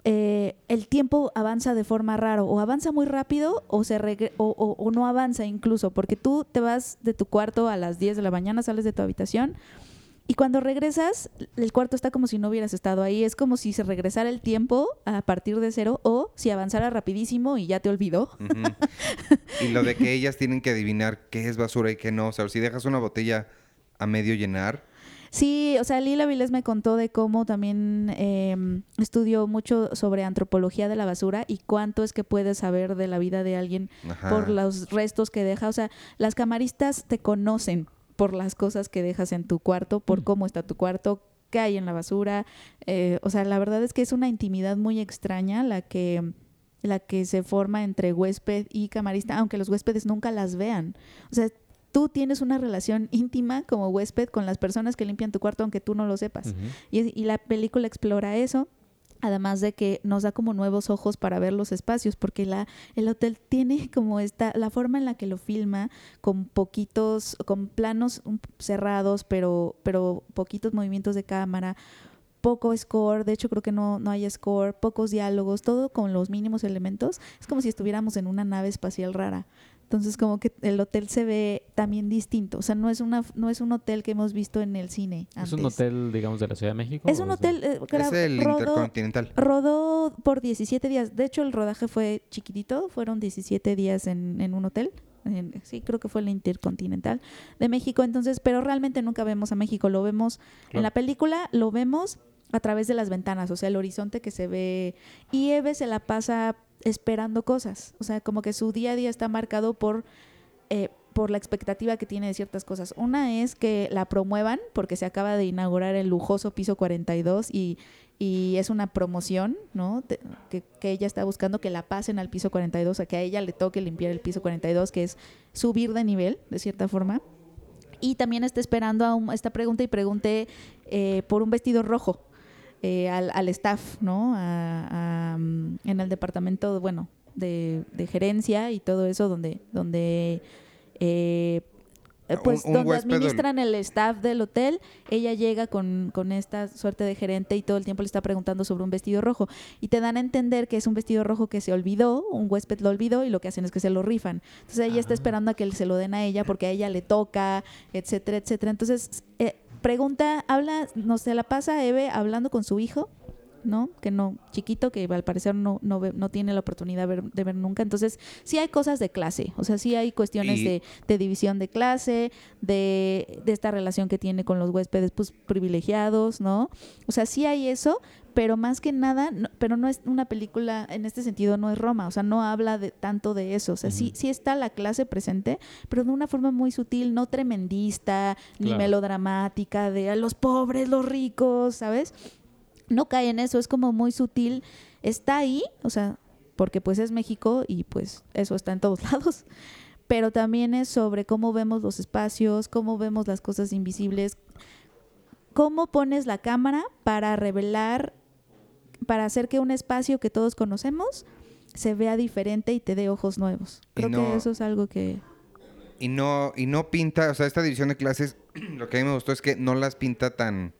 eh, el tiempo avanza de forma raro, o avanza muy rápido o, se regre- o, o- o no avanza incluso, porque tú te vas de tu cuarto a las 10 de la mañana, sales de tu habitación. Y cuando regresas, el cuarto está como si no hubieras estado ahí. Es como si se regresara el tiempo a partir de cero o si avanzara rapidísimo y ya te olvidó. Y lo de que ellas tienen que adivinar qué es basura y qué no. O sea, si dejas una botella a medio llenar, Sí, o sea, Lila Vilés me contó de cómo también eh, estudió mucho sobre antropología de la basura y cuánto es que puedes saber de la vida de alguien ajá. por los restos que deja. O sea, las camaristas te conocen por las cosas que dejas en tu cuarto, por cómo está tu cuarto, qué hay en la basura. Eh, o sea, la verdad es que es una intimidad muy extraña la que la que se forma entre huésped y camarista, aunque los huéspedes nunca las vean. O sea, tú tienes una relación íntima como huésped con las personas que limpian tu cuarto aunque tú no lo sepas. Y, y la película explora eso. Además de que nos da como nuevos ojos para ver los espacios, porque la, el hotel tiene como esta, la forma en la que lo filma, con poquitos, con planos cerrados, pero, pero poquitos movimientos de cámara, poco score, de hecho creo que no, no hay score, pocos diálogos, todo con los mínimos elementos. Es como si estuviéramos en una nave espacial rara. Entonces como que el hotel se ve también distinto. O sea, no es una, no es un hotel que hemos visto en el cine. ¿Es un hotel, digamos, de la Ciudad de México? Es un hotel. eh, Es el rodó- Intercontinental. Rodó por 17 días. De hecho, el rodaje fue chiquitito. Fueron 17 días en, en un hotel. En- sí, creo que fue el Intercontinental de México. Entonces, pero realmente nunca vemos a México. Lo vemos en la película, lo vemos a través de las ventanas, o sea, el horizonte que se ve. Y Eve se la pasa esperando cosas. O sea, como que su día a día está marcado por eh, por la expectativa que tiene de ciertas cosas. Una es que la promuevan porque se acaba de inaugurar el lujoso piso 42 y, y es una promoción, ¿no? Te- que, que ella está buscando que la pasen al piso 42, a que a ella le toque limpiar el piso 42, que es subir de nivel, de cierta forma. Y también está esperando a un- esta pregunta y pregunté eh, por un vestido rojo eh, al, al staff, ¿no? A- a, mm, en el departamento, bueno, de, de gerencia y todo eso, donde, donde eh, Un- pues un donde administran el staff del hotel, ella llega con, con esta suerte de gerente y todo el tiempo le está preguntando sobre un vestido rojo. Y te dan a entender que es un vestido rojo que se olvidó, un huésped lo olvidó y lo que hacen es que se lo rifan. Entonces ella está Ah. esperando a que se lo den a ella porque a ella le toca, etcétera, etcétera. Entonces, eh, pregunta, habla, no se la pasa Eve hablando con su hijo, ¿no? Que no, chiquito, que al parecer no, no, ve- no tiene la oportunidad de ver, de ver nunca. Entonces, sí hay cosas de clase, o sea, sí hay cuestiones Y- de, de división de clase, de, de esta relación que tiene con los huéspedes pues, privilegiados, ¿no? O sea, sí hay eso, pero más que nada, no- pero no es una película, en este sentido, no es Roma, o sea, no habla de tanto de eso, o sea, sí, sí está la clase presente, pero de una forma muy sutil, no tremendista, ni Claro. melodramática, de a los pobres, los ricos, ¿sabes? No cae en eso, es como muy sutil, está ahí, o sea, porque pues es México y pues eso está en todos lados, pero también es sobre cómo vemos los espacios, cómo vemos las cosas invisibles, cómo pones la cámara para revelar, para hacer que un espacio que todos conocemos se vea diferente y te dé ojos nuevos. Creo no- que eso es algo que... Y no, y no pinta, o sea, esta división de clases, lo que a mí me gustó es que no las pinta tan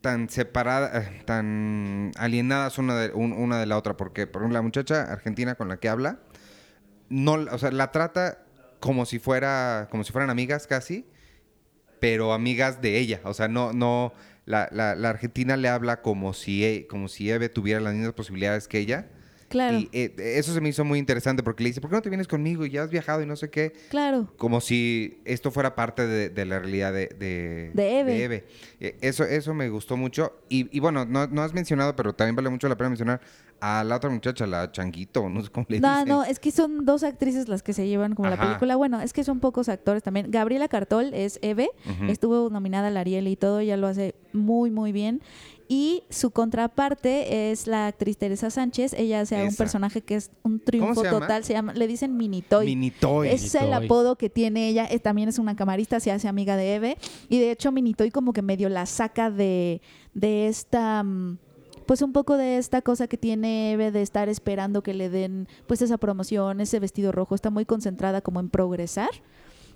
tan separadas, eh, tan alienadas una de, un- una de la otra, porque por ejemplo la muchacha argentina con la que habla, no, o sea, la trata como si fuera, como si fueran amigas casi, pero amigas de ella, o sea, no, no, la, la- la argentina le habla como si, e- como si Eve tuviera las mismas posibilidades que ella. Claro, Y eh, eso se me hizo muy interesante porque le dice, ¿por qué no te vienes conmigo? Y ya has viajado y no sé qué. claro. Como si esto fuera parte de, de la realidad de, de, De Eve. Eh, Eso, eso me gustó mucho. Y, y bueno, no, no has mencionado, pero también vale mucho la pena mencionar a la otra muchacha, la Changuito, no sé cómo le No, dicen. no, es que son dos actrices las que se llevan como la película. Bueno, es que son pocos actores también. Gabriela Cartol es Eve, estuvo nominada al Ariel y todo, ella lo hace muy, muy bien. Y su contraparte es la actriz Teresa Sánchez. Ella hace un personaje que es un triunfo se llama? total. Se llama, le dicen Minitoy. Minitoy. Es el apodo que tiene ella. también es una camarista, se hace amiga de Eve. Y de hecho, Minitoy como que medio la saca de, de esta. mm, Pues un poco de esta cosa que tiene Eve de estar esperando que le den pues esa promoción, ese vestido rojo. Está muy concentrada como en progresar.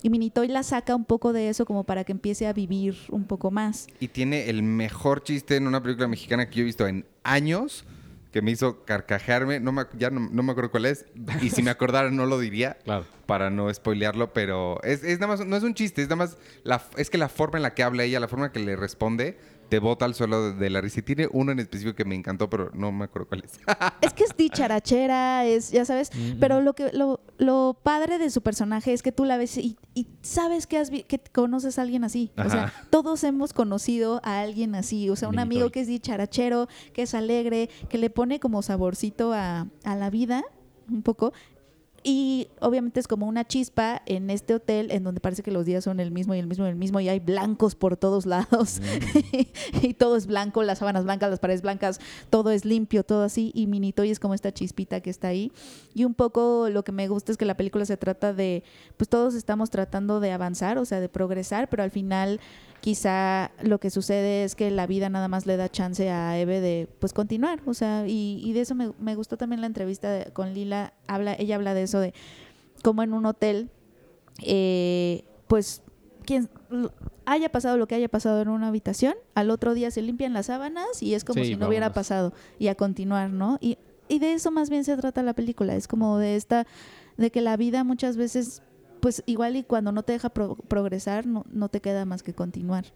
Y Minitoy la saca un poco de eso como para que empiece a vivir un poco más. Y tiene el mejor chiste en una película mexicana que yo he visto en años, que me hizo carcajearme. No me, ya no, no me acuerdo cuál es. Y si me acordara no lo diría. Claro. para no spoilearlo, pero es, es nada más, no es un chiste, es nada más, la, es que la forma en la que habla ella, la forma en que le responde, te bota al suelo de, la risa. Y tiene uno en específico que me encantó, pero no me acuerdo cuál es. Es que es dicharachera, es, ya sabes, Mm. pero lo que lo, lo padre de su personaje es que tú la ves y, y sabes que, has vi- que conoces a alguien así. O sea, todos hemos conocido a alguien así. O sea, un amigo que es dicharachero, que es alegre, que le pone como saborcito a, a la vida, un poco. Y obviamente es como una chispa en este hotel en donde parece que los días son el mismo y el mismo y el mismo y hay blancos por todos lados. Y todo es blanco, las sábanas blancas, las paredes blancas, todo es limpio, todo así. Y Minitoy es como esta chispita que está ahí. Y un poco lo que me gusta es que la película se trata de, pues todos estamos tratando de avanzar, o sea, de progresar, pero al final quizá lo que sucede es que la vida nada más le da chance a Eve de pues continuar, o sea, y, y de eso me, me, gustó también la entrevista de, con Lila, habla, ella habla de eso, de cómo en un hotel, eh, pues quien haya pasado lo que haya pasado en una habitación, al otro día se limpian las sábanas y es como Sí, si no hubiera pasado y a continuar, ¿no? Y, y de eso más bien se trata la película, es como de esta, de que la vida muchas veces, pues igual y cuando no te deja pro- progresar, no, no te queda más que continuar.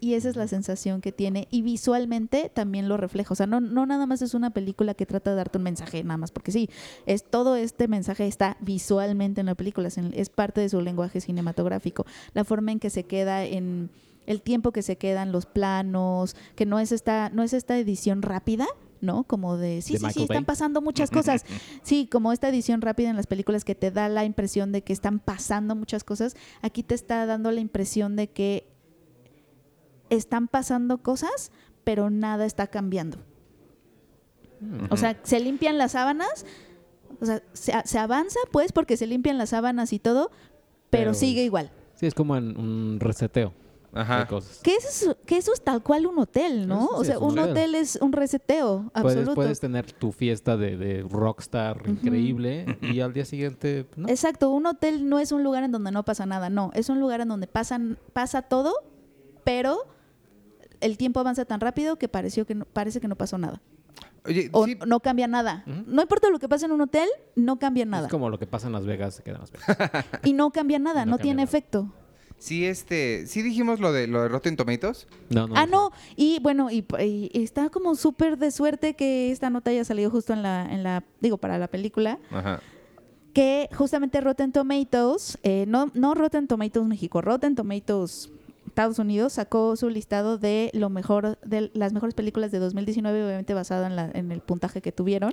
Y esa es la sensación que tiene. Y visualmente también lo refleja. O sea, no, no nada más es una película que trata de darte un mensaje, nada más, porque sí, es todo este mensaje está visualmente en la película, es, en- es parte de su lenguaje cinematográfico. La forma en que se queda en el tiempo que se quedan los planos, que no es esta, no es esta edición rápida, ¿no? Como de, sí, De sí, sí, están pasando muchas cosas. Sí, como esta edición rápida en las películas que te da la impresión de que están pasando muchas cosas, aquí te está dando la impresión de que están pasando cosas, pero nada está cambiando. O sea, se limpian las sábanas, o sea, se, se avanza pues porque se limpian las sábanas y todo, pero, Pero- sigue igual. Sí, es como en un reseteo Ajá. cosas. Que eso, es, que eso es tal cual un hotel, ¿no? O sea, un un hotel. es un reseteo Puedes, absoluto. puedes tener tu fiesta de, de rockstar increíble y al día siguiente no. Exacto, un hotel no es un lugar en donde no pasa nada, no, es un lugar en donde pasan, pasa todo, pero el tiempo avanza tan rápido que pareció que no, parece que no pasó nada. Oye, O sí, no cambia nada. No importa lo que pase en un hotel, no cambia nada. Es como lo que pasa en Las Vegas, se queda en Las Vegas. Y no cambia nada, No no, cambia tiene nada. efecto. Sí, este, sí dijimos lo de lo de Rotten Tomatoes. No, no. ah, no, y bueno, y, y está como súper de suerte que esta nota haya salido justo en la, en la, digo, para la película, Ajá. que justamente Rotten Tomatoes, eh, no, no Rotten Tomatoes México, Rotten Tomatoes Estados Unidos sacó su listado de lo mejor, de las mejores películas de 2019, obviamente basada en, la- en el puntaje que tuvieron.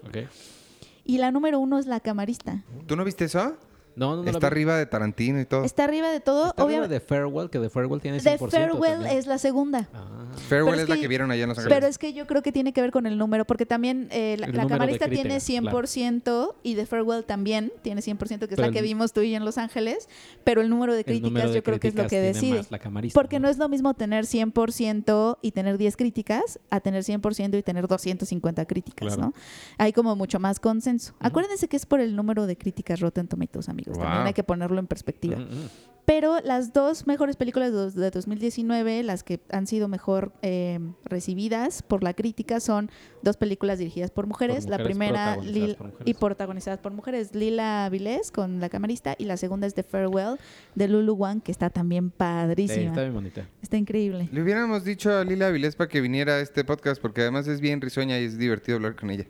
Y la número uno es La Camarista. ¿Tú no viste eso? No, no, no. Está arriba de Tarantino y todo. Está arriba de todo. Está arriba obviamente. de Farewell, que de Farewell tiene 100%. The Farewell también. es la segunda. Ah. Farewell es, es la que- que vieron allá en Los Ángeles. Pero es que yo creo que tiene que ver con el número, porque también eh, la, de camarista crítica, tiene claro. 100% y The Farewell también tiene 100%, que es Pero la el- que vimos tú y yo en Los Ángeles, pero el número de críticas número de yo creo que es lo que tiene decide. más la camarista, Porque no es lo mismo tener 100% y tener 10 críticas a tener 100% y tener 250 críticas, Claro. ¿no? Hay como mucho más consenso. Acuérdense que es por el número de críticas Rotten Tomatoes, amigos. También Wow. hay que ponerlo en perspectiva. Ujú, ujú. Pero las dos mejores películas de, de 2019, las que han sido mejor eh, recibidas por la crítica, son dos películas dirigidas por mujeres. la mujeres, primera protagonizadas Lil- por mujeres. y protagonizadas por mujeres, Lila Vilés con la camarista y la segunda es The Farewell de Lulu Wang, que está también Sí, padrísima. está bien bonita. Está increíble. Le hubiéramos dicho a Lila Vilés para que viniera a este podcast porque además es bien risueña y es divertido hablar con ella.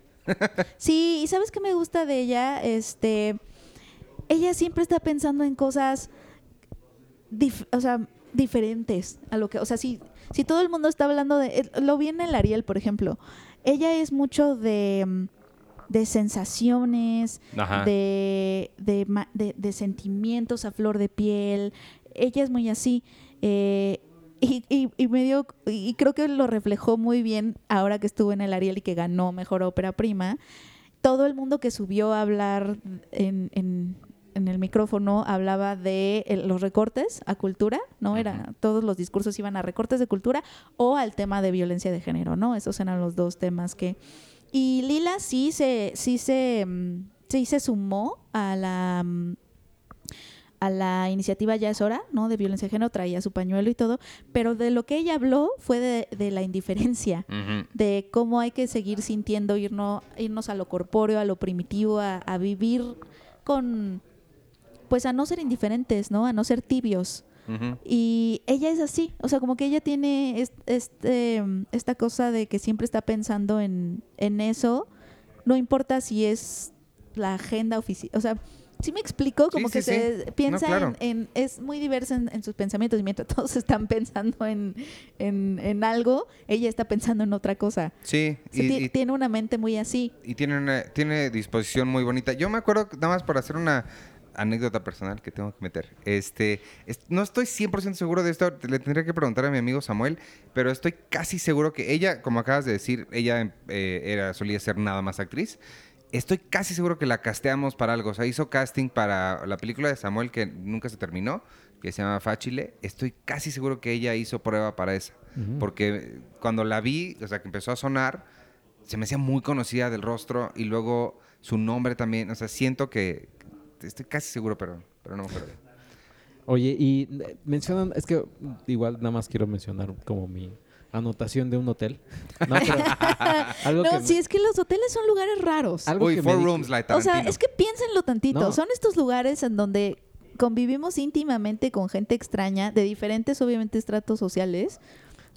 Sí, y ¿sabes qué me gusta de ella? Este, ella siempre está pensando en cosas, dif- o sea, diferentes a lo que, o sea, si, si todo el mundo está hablando de, eh, lo vi en el Ariel, por ejemplo, ella es mucho de, mm, de sensaciones, de, de, ma- de- de sentimientos a flor de piel. Ella es muy así. eh, y, y- y me dio- y creo que lo reflejó muy bien ahora que estuvo en el Ariel y que ganó Mejor Ópera Prima. Todo el mundo que subió a hablar en, en- en el micrófono hablaba de el- los recortes a cultura, ¿no? Era, todos los discursos iban a recortes de cultura o al tema de violencia de género, ¿no? Esos eran los dos temas que, y Lila sí se, sí se, mm, sí se sumó a la mm, a la iniciativa Ya es hora, ¿no? De violencia de género, traía su pañuelo y todo, pero de lo que ella habló fue de, de la indiferencia, de cómo hay que seguir sintiendo, irnos, irnos a lo corpóreo, a lo primitivo, a, a vivir con, pues a no ser indiferentes, ¿no? A no ser tibios. Y ella es así, o sea, como que ella tiene es- este, esta cosa de que siempre está pensando en, en eso, no importa si es la agenda oficial, o sea, ¿Sí me explico? Como Sí, que sí, se sí. piensa No, claro. en, en- Es muy diversa en, en sus pensamientos y mientras todos están pensando en, en, en algo, ella está pensando en otra cosa. Sí, O sea, y, ti- y- tiene una mente muy así. y tiene, una, tiene disposición muy bonita. Yo me acuerdo, nada más por hacer una anécdota personal que tengo que meter. Este, es- no estoy 100% seguro de esto, le tendría que preguntar a mi amigo Samuel, pero estoy casi seguro que ella, como acabas de decir, ella eh, era, solía ser nada más actriz. Estoy casi seguro que la casteamos para algo. O sea, hizo casting para la película de Samuel que nunca se terminó, que se llama Fáchile. Estoy casi seguro que ella hizo prueba para esa. Ujú. Porque cuando la vi, o sea, que empezó a sonar, se me hacía muy conocida del rostro y luego su nombre también. O sea, siento que. Estoy casi seguro, pero, pero no me acuerdo. Oye, y eh, mencionan, es que igual nada más quiero mencionar como mi anotación de un hotel. No, pero algo No, que me- sí, es que los hoteles son lugares raros. algo Uy, que Four Rooms, la de O sea, es que piénsenlo tantito. No. Son estos lugares en donde convivimos íntimamente con gente extraña, de diferentes, obviamente, estratos sociales.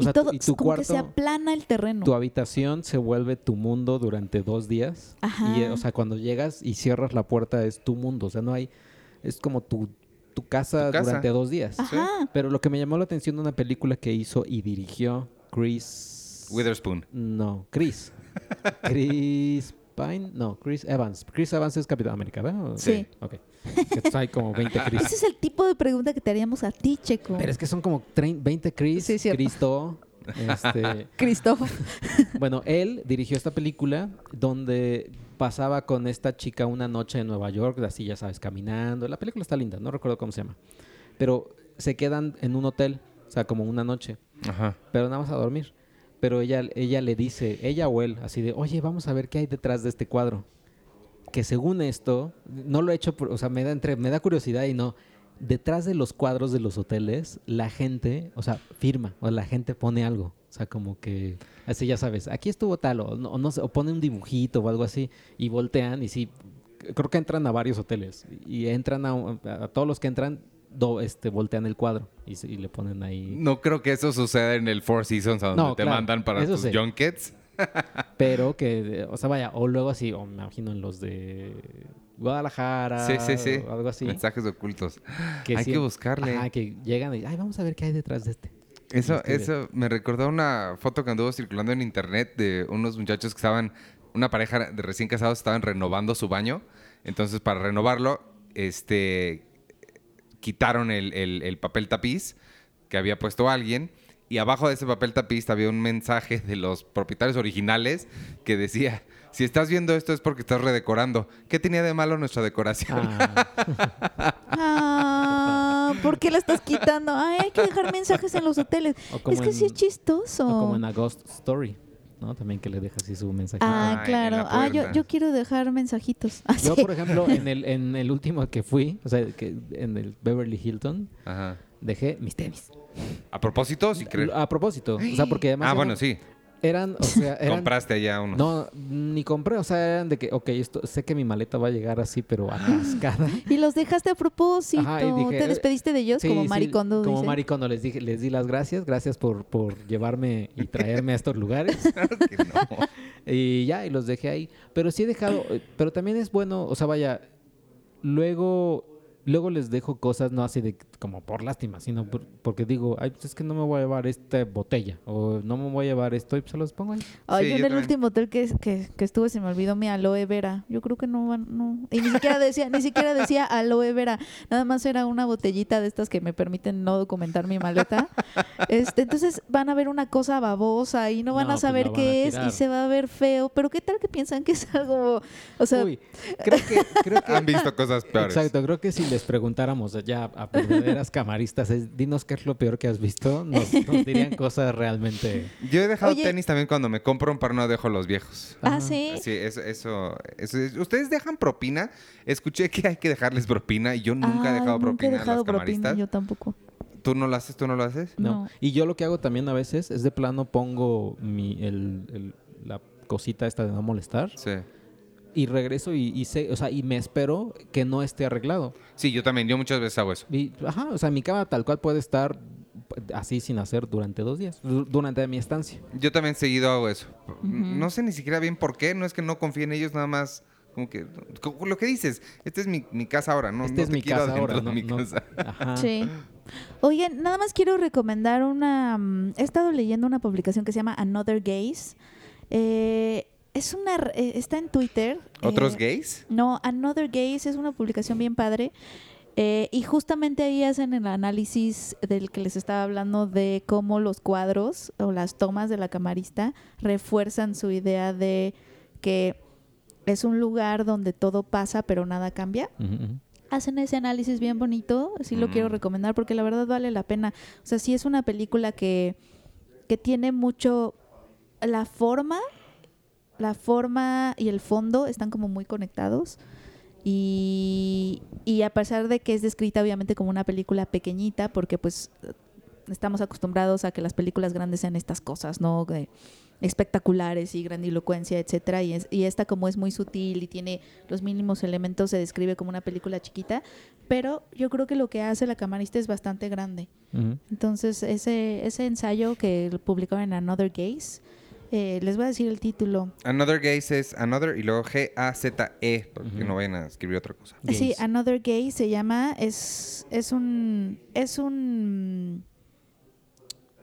O y sea, todo, y tu como que se cuarto- aplana el terreno. Tu habitación se vuelve tu mundo durante dos días. Ajá. Y, eh, o sea, cuando llegas y cierras la puerta es tu mundo. O sea, no hay... Es como tu, tu, casa, Tu casa. durante dos días. Ajá. Pero lo que me llamó la atención de una película que hizo y dirigió Chris... Witherspoon. No, Chris. Chris Pine. No, Chris Evans. Chris Evans es Capitán América, ¿verdad? Sí. Ok. Que hay como 20 Chris. Ese es el tipo de pregunta que te haríamos a ti, Checo. Pero es que son como 30, 20 Chris. Sí. Cristo. Este, Cristóbal. bueno, él dirigió esta película donde pasaba con esta chica una noche en Nueva York, así ya sabes, caminando. La película está linda, no recuerdo cómo se llama. Pero se quedan en un hotel, o sea, como una noche, Ajá. pero nada más a dormir. Pero ella, ella le dice, ella o él, así de, oye, vamos a ver qué hay detrás de este cuadro. Que según esto, no lo he hecho, por- o sea, me da, entre, me da curiosidad y no. Detrás de los cuadros de los hoteles, la gente, o sea, firma, o la gente pone algo. O sea, como que, así ya sabes, aquí estuvo tal, o no, o no o pone un dibujito o algo así, y voltean, y sí, creo que entran a varios hoteles, y entran a, a todos los que entran, do- este, voltean el cuadro, y, le ponen ahí. No creo que eso suceda en el Four Seasons, a donde No, te claro, mandan para tus sí. junkets. Pero que, o sea, vaya, o luego así, o me imagino en los de Guadalajara, Sí, sí, sí. o algo así. Mensajes ocultos. que Hay sí- que buscarle. Ajá, que llegan y, ay, vamos a ver qué hay detrás de este. Eso, Este, eso me recordó una foto que anduvo circulando en internet de unos muchachos que estaban, una pareja de recién casados estaban renovando su baño. Entonces, para renovarlo, este, quitaron el, el- el papel tapiz que había puesto alguien. Y abajo de ese papel tapiz había un mensaje de los propietarios originales que decía, si estás viendo esto es porque estás redecorando. ¿Qué tenía de malo nuestra decoración? Ah, Ah, ¿por qué la estás quitando? Ay, hay que dejar mensajes en los hoteles. Es que sí es chistoso. o como en A Ghost Story, ¿no? También que le deja así su mensaje. Ah, Ah, claro. la Ah, yo, yo quiero dejar mensajitos. Ah, Yo, sí. por ejemplo, en el, en el último que fui, o sea, que en el Beverly Hilton, Ajá. Dejé mis tenis. A propósito, si crees. A propósito. O sea, porque además Ah, eran- bueno, sí. eran, o sea, eran Compraste allá unos. No, ni compré, o sea, eran de que, ok, esto, sé que mi maleta va a llegar así, pero atascada. Y los dejaste a propósito. Ajá, y dije, ¿Te eh, despediste de ellos Sí, como sí, maricondo? Como dice? maricondo les dije, les di las gracias, gracias por, por llevarme y traerme a estos lugares. Claro que no. y ya, y los dejé ahí. Pero sí he dejado, eh, pero también es bueno, o sea, vaya, luego, luego les dejo cosas, no así de como por lástima, sino por- porque digo, ay, pues es que no me voy a llevar esta botella, o no me voy a llevar esto, y pues se los pongo ahí. Ay, Sí, yo en yo el también. último hotel que, que, que estuve se me olvidó mi aloe vera. Yo creo que no van, no. Y ni siquiera decía, ni siquiera decía aloe vera. Nada más era una botellita de estas que me permiten no documentar mi maleta. Este, entonces van a ver una cosa babosa y no van No, a pues saber qué a es y se va a ver feo. Pero qué tal que piensan que es algo, o sea, Uy, creo que, creo que Han visto cosas peores. Exacto, creo que si les preguntáramos ya a verdaderas camaristas, es, dinos qué es lo peor que has visto, nos, nos dirían cosas realmente... Yo he dejado Oye. tenis también cuando me compro un par, no dejo los viejos. ah, Ajá. sí. Sí, eso, eso, eso es- ¿Ustedes dejan propina? Escuché que hay que dejarles propina y yo nunca he Ay, dejado nunca he propina a dejado las propina, camaristas. yo tampoco. ¿Tú no lo haces? ¿Tú no lo haces? No. No. Y yo lo que hago también a veces es de plano pongo mi, el, el- la cosita esta de no molestar Sí. Y regreso y, y sé, o sea, y me espero que no esté arreglado. Sí, yo también. Yo muchas veces hago eso. Y, ajá, o sea, mi cama tal cual puede estar así sin hacer durante dos días, du- durante mi estancia. Yo también seguido hago eso. No sé ni siquiera bien por qué. No es que no confíe en ellos, nada más Como que, como lo que dices, esta es mi, mi casa ahora, no, Esta no es te mi quiero casa dentro ahora, de no- mi no- casa. Ajá. Sí. Oigan, nada más quiero recomendar una... mm, He estado leyendo una publicación que se llama Another Gaze. Eh, es una... eh, está en Twitter. ¿Otros eh, gays? No, Another Gaze es una publicación bien padre. eh, y justamente ahí hacen el análisis del que les estaba hablando de cómo los cuadros o las tomas de la camarista refuerzan su idea de que es un lugar donde todo pasa pero nada cambia. Hacen ese análisis bien bonito, sí lo quiero recomendar porque la verdad vale la pena. O sea, sí es una película que, que tiene mucho la forma, la forma y el fondo están como muy conectados. Y, y a pesar de que es descrita obviamente como una película pequeñita, porque pues estamos acostumbrados a que las películas grandes sean estas cosas, ¿no? De espectaculares y grandilocuencia, etcétera. Y, es- y esta como es muy sutil y tiene los mínimos elementos, se describe como una película chiquita. Pero yo creo que lo que hace la camarista es bastante grande. Entonces, ese, ese ensayo que publicaron en Another Gaze, eh, les voy a decir el título. Another gaze es another y luego G-A-Z-E, porque no vayan a escribir otra cosa. Sí. Another Gaze se llama, es, es un, es un,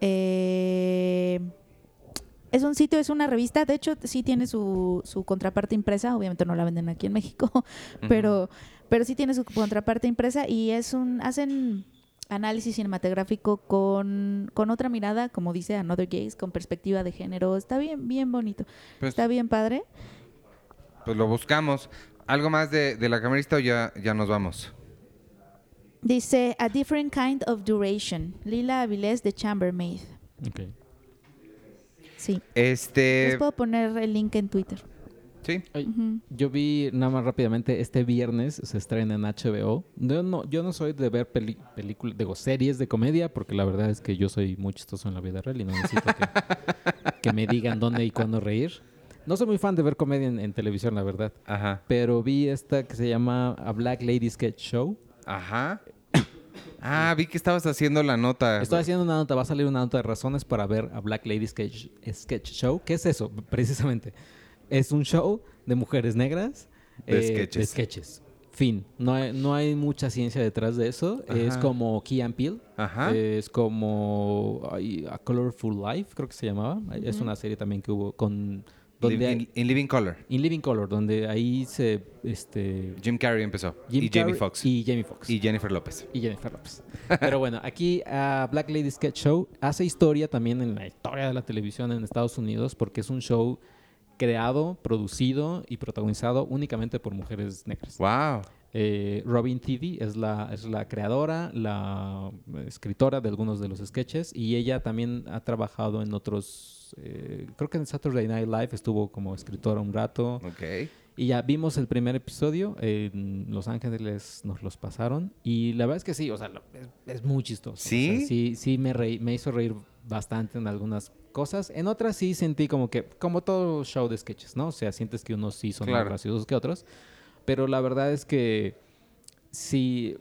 eh, es un sitio, es una revista, de hecho sí tiene su, su contraparte impresa, obviamente no la venden aquí en México, pero, pero sí tiene su contraparte impresa y es un, hacen análisis cinematográfico con, con otra mirada, como dice Another Gaze, con perspectiva de género, está bien, bien bonito, Pues, está bien padre. pues lo buscamos. ¿Algo más de, de la camarista o ya, ya nos vamos? Dice A Different Kind of Duration, Lila Avilés de Chambermaid. Ok. Sí. Les Este. puedo poner el link en Twitter. Sí. Ay. Yo vi nada más rápidamente, este viernes se estrena en HBO. Yo no, yo no soy de ver películas, digo, series de comedia, porque la verdad es que yo soy muy chistoso en la vida real y no necesito que, que me digan dónde y cuándo reír. No soy muy fan de ver comedia en, en televisión, la verdad. Ajá. Pero vi esta que se llama A Black Lady Sketch Show. Ajá. Ah, vi que estabas haciendo la nota. Estoy haciendo una nota, va a salir una nota de razones para ver a Black Lady Sketch, Sketch Show. ¿Qué es eso? Precisamente. Es un show de mujeres negras. De eh, sketches. De sketches. Fin. No hay, no hay mucha ciencia detrás de eso. Es como Key and Peele. Ajá. Es como ay, A Colorful Life, creo que se llamaba. Es una serie también que hubo con... Donde in, in Living Color. In Living Color, donde ahí se... Este, Jim Carrey empezó. Jim y Jamie Foxx. Y Jamie Foxx. Y Jennifer López. y Jennifer Lopez. Pero bueno, aquí a Black Lady Sketch Show hace historia también en la historia de la televisión en Estados Unidos porque es un show creado, producido y protagonizado únicamente por mujeres negras. Wow. Eh, Robin Thede es la, es la creadora, la escritora de algunos de los sketches y ella también ha trabajado en otros, eh, creo que en Saturday Night Live estuvo como escritora un rato. Ok. Y ya vimos el primer episodio, en Los Ángeles nos los pasaron y la verdad es que sí, o sea, es, es muy chistoso. O ¿Sí? sea, sí, sí me, reí- me hizo reír bastante en algunas cosas. En otras sí sentí como que, como todo show de sketches, ¿no? O sea, sientes que unos sí son más Claro. graciosos que otros. Pero la verdad es que sí,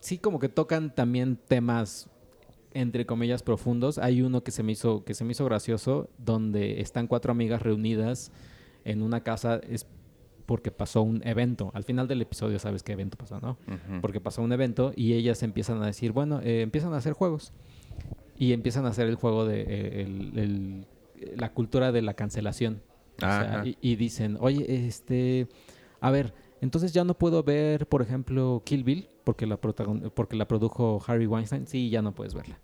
sí como que tocan también temas entre comillas profundos. Hay uno que se me hizo que se me hizo gracioso donde están cuatro amigas reunidas en una casa es porque pasó un evento. Al final del episodio sabes qué evento pasó, ¿no? Ujú. Porque pasó un evento y ellas empiezan a decir, bueno, eh, empiezan a hacer juegos. Y empiezan a hacer el juego de eh, el- el- la cultura de la cancelación. O sea, Ajá. y, y dicen, oye, este, a ver, entonces ya no puedo ver, por ejemplo, Kill Bill, porque la, protagon- porque la produjo Harvey Weinstein. Sí, ya no puedes verla.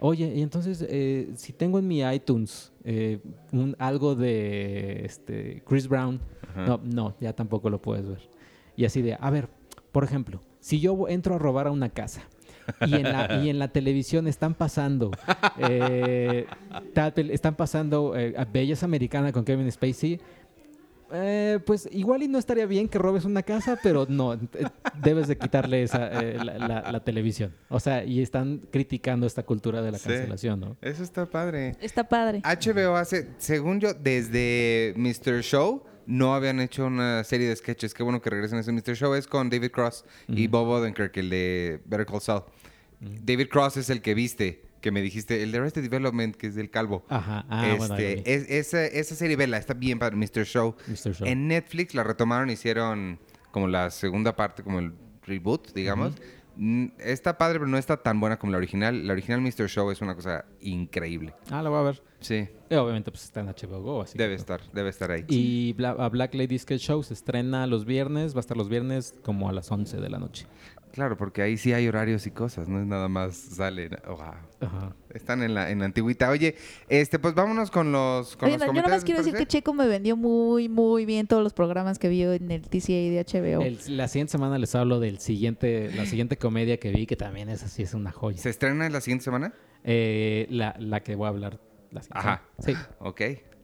Oye, y entonces, eh, si tengo en mi iTunes eh, un, algo de este, Chris Brown, Ajá. no, no, ya tampoco lo puedes ver. Y así de, a ver, por ejemplo, si yo entro a robar a una casa y en la, y en la televisión están pasando, eh, están pasando eh, a Belleza Americana con Kevin Spacey, eh, pues igual y no estaría bien que robes una casa, pero no, eh, debes de quitarle esa, eh, la, la- la televisión. O sea, y están criticando esta cultura de la Sí. cancelación, ¿no? Eso está padre. Está padre. HBO hace, según yo, desde Mr. Show, no habían hecho una serie de sketches. Qué bueno que regresen a ese Mr. Show. Es con David Cross y. Bob Odenkirk, el de Better Call Saul. David Cross es el que viste que me dijiste, el de Arrested Development, que es del calvo. Ajá. Ah, bueno, este, vi. es- esa, esa serie, vela, está bien para Mr. Show. Mr. Show. En Netflix la retomaron, hicieron como la segunda parte, como el reboot, digamos. Mm, Está padre, pero no está tan buena como la original. La original Mr. Show es una cosa increíble. Ah, lo voy a ver. Sí, Y obviamente pues está en HBO Go, así que- debe estar, debe estar ahí. Y Bla- a Black Lady Sketch Show se estrena los viernes, va a estar los viernes como a las 11 de la noche. Claro, porque ahí sí hay horarios y cosas, no es nada más salen. Wow. Ajá. Están en la, en la antigüita. Oye, este, pues vámonos con los, con Oye, los no, yo nada comentarios. más quiero ¿les decir que? Checo me vendió muy, muy bien todos los programas que vio en el TCA de HBO. El- la siguiente semana les hablo del siguiente, la siguiente comedia que vi, que también es así, es una joya. ¿Se estrena la siguiente semana? Eh, la, la que voy a hablar la siguiente Ajá. semana. Sí. Ok.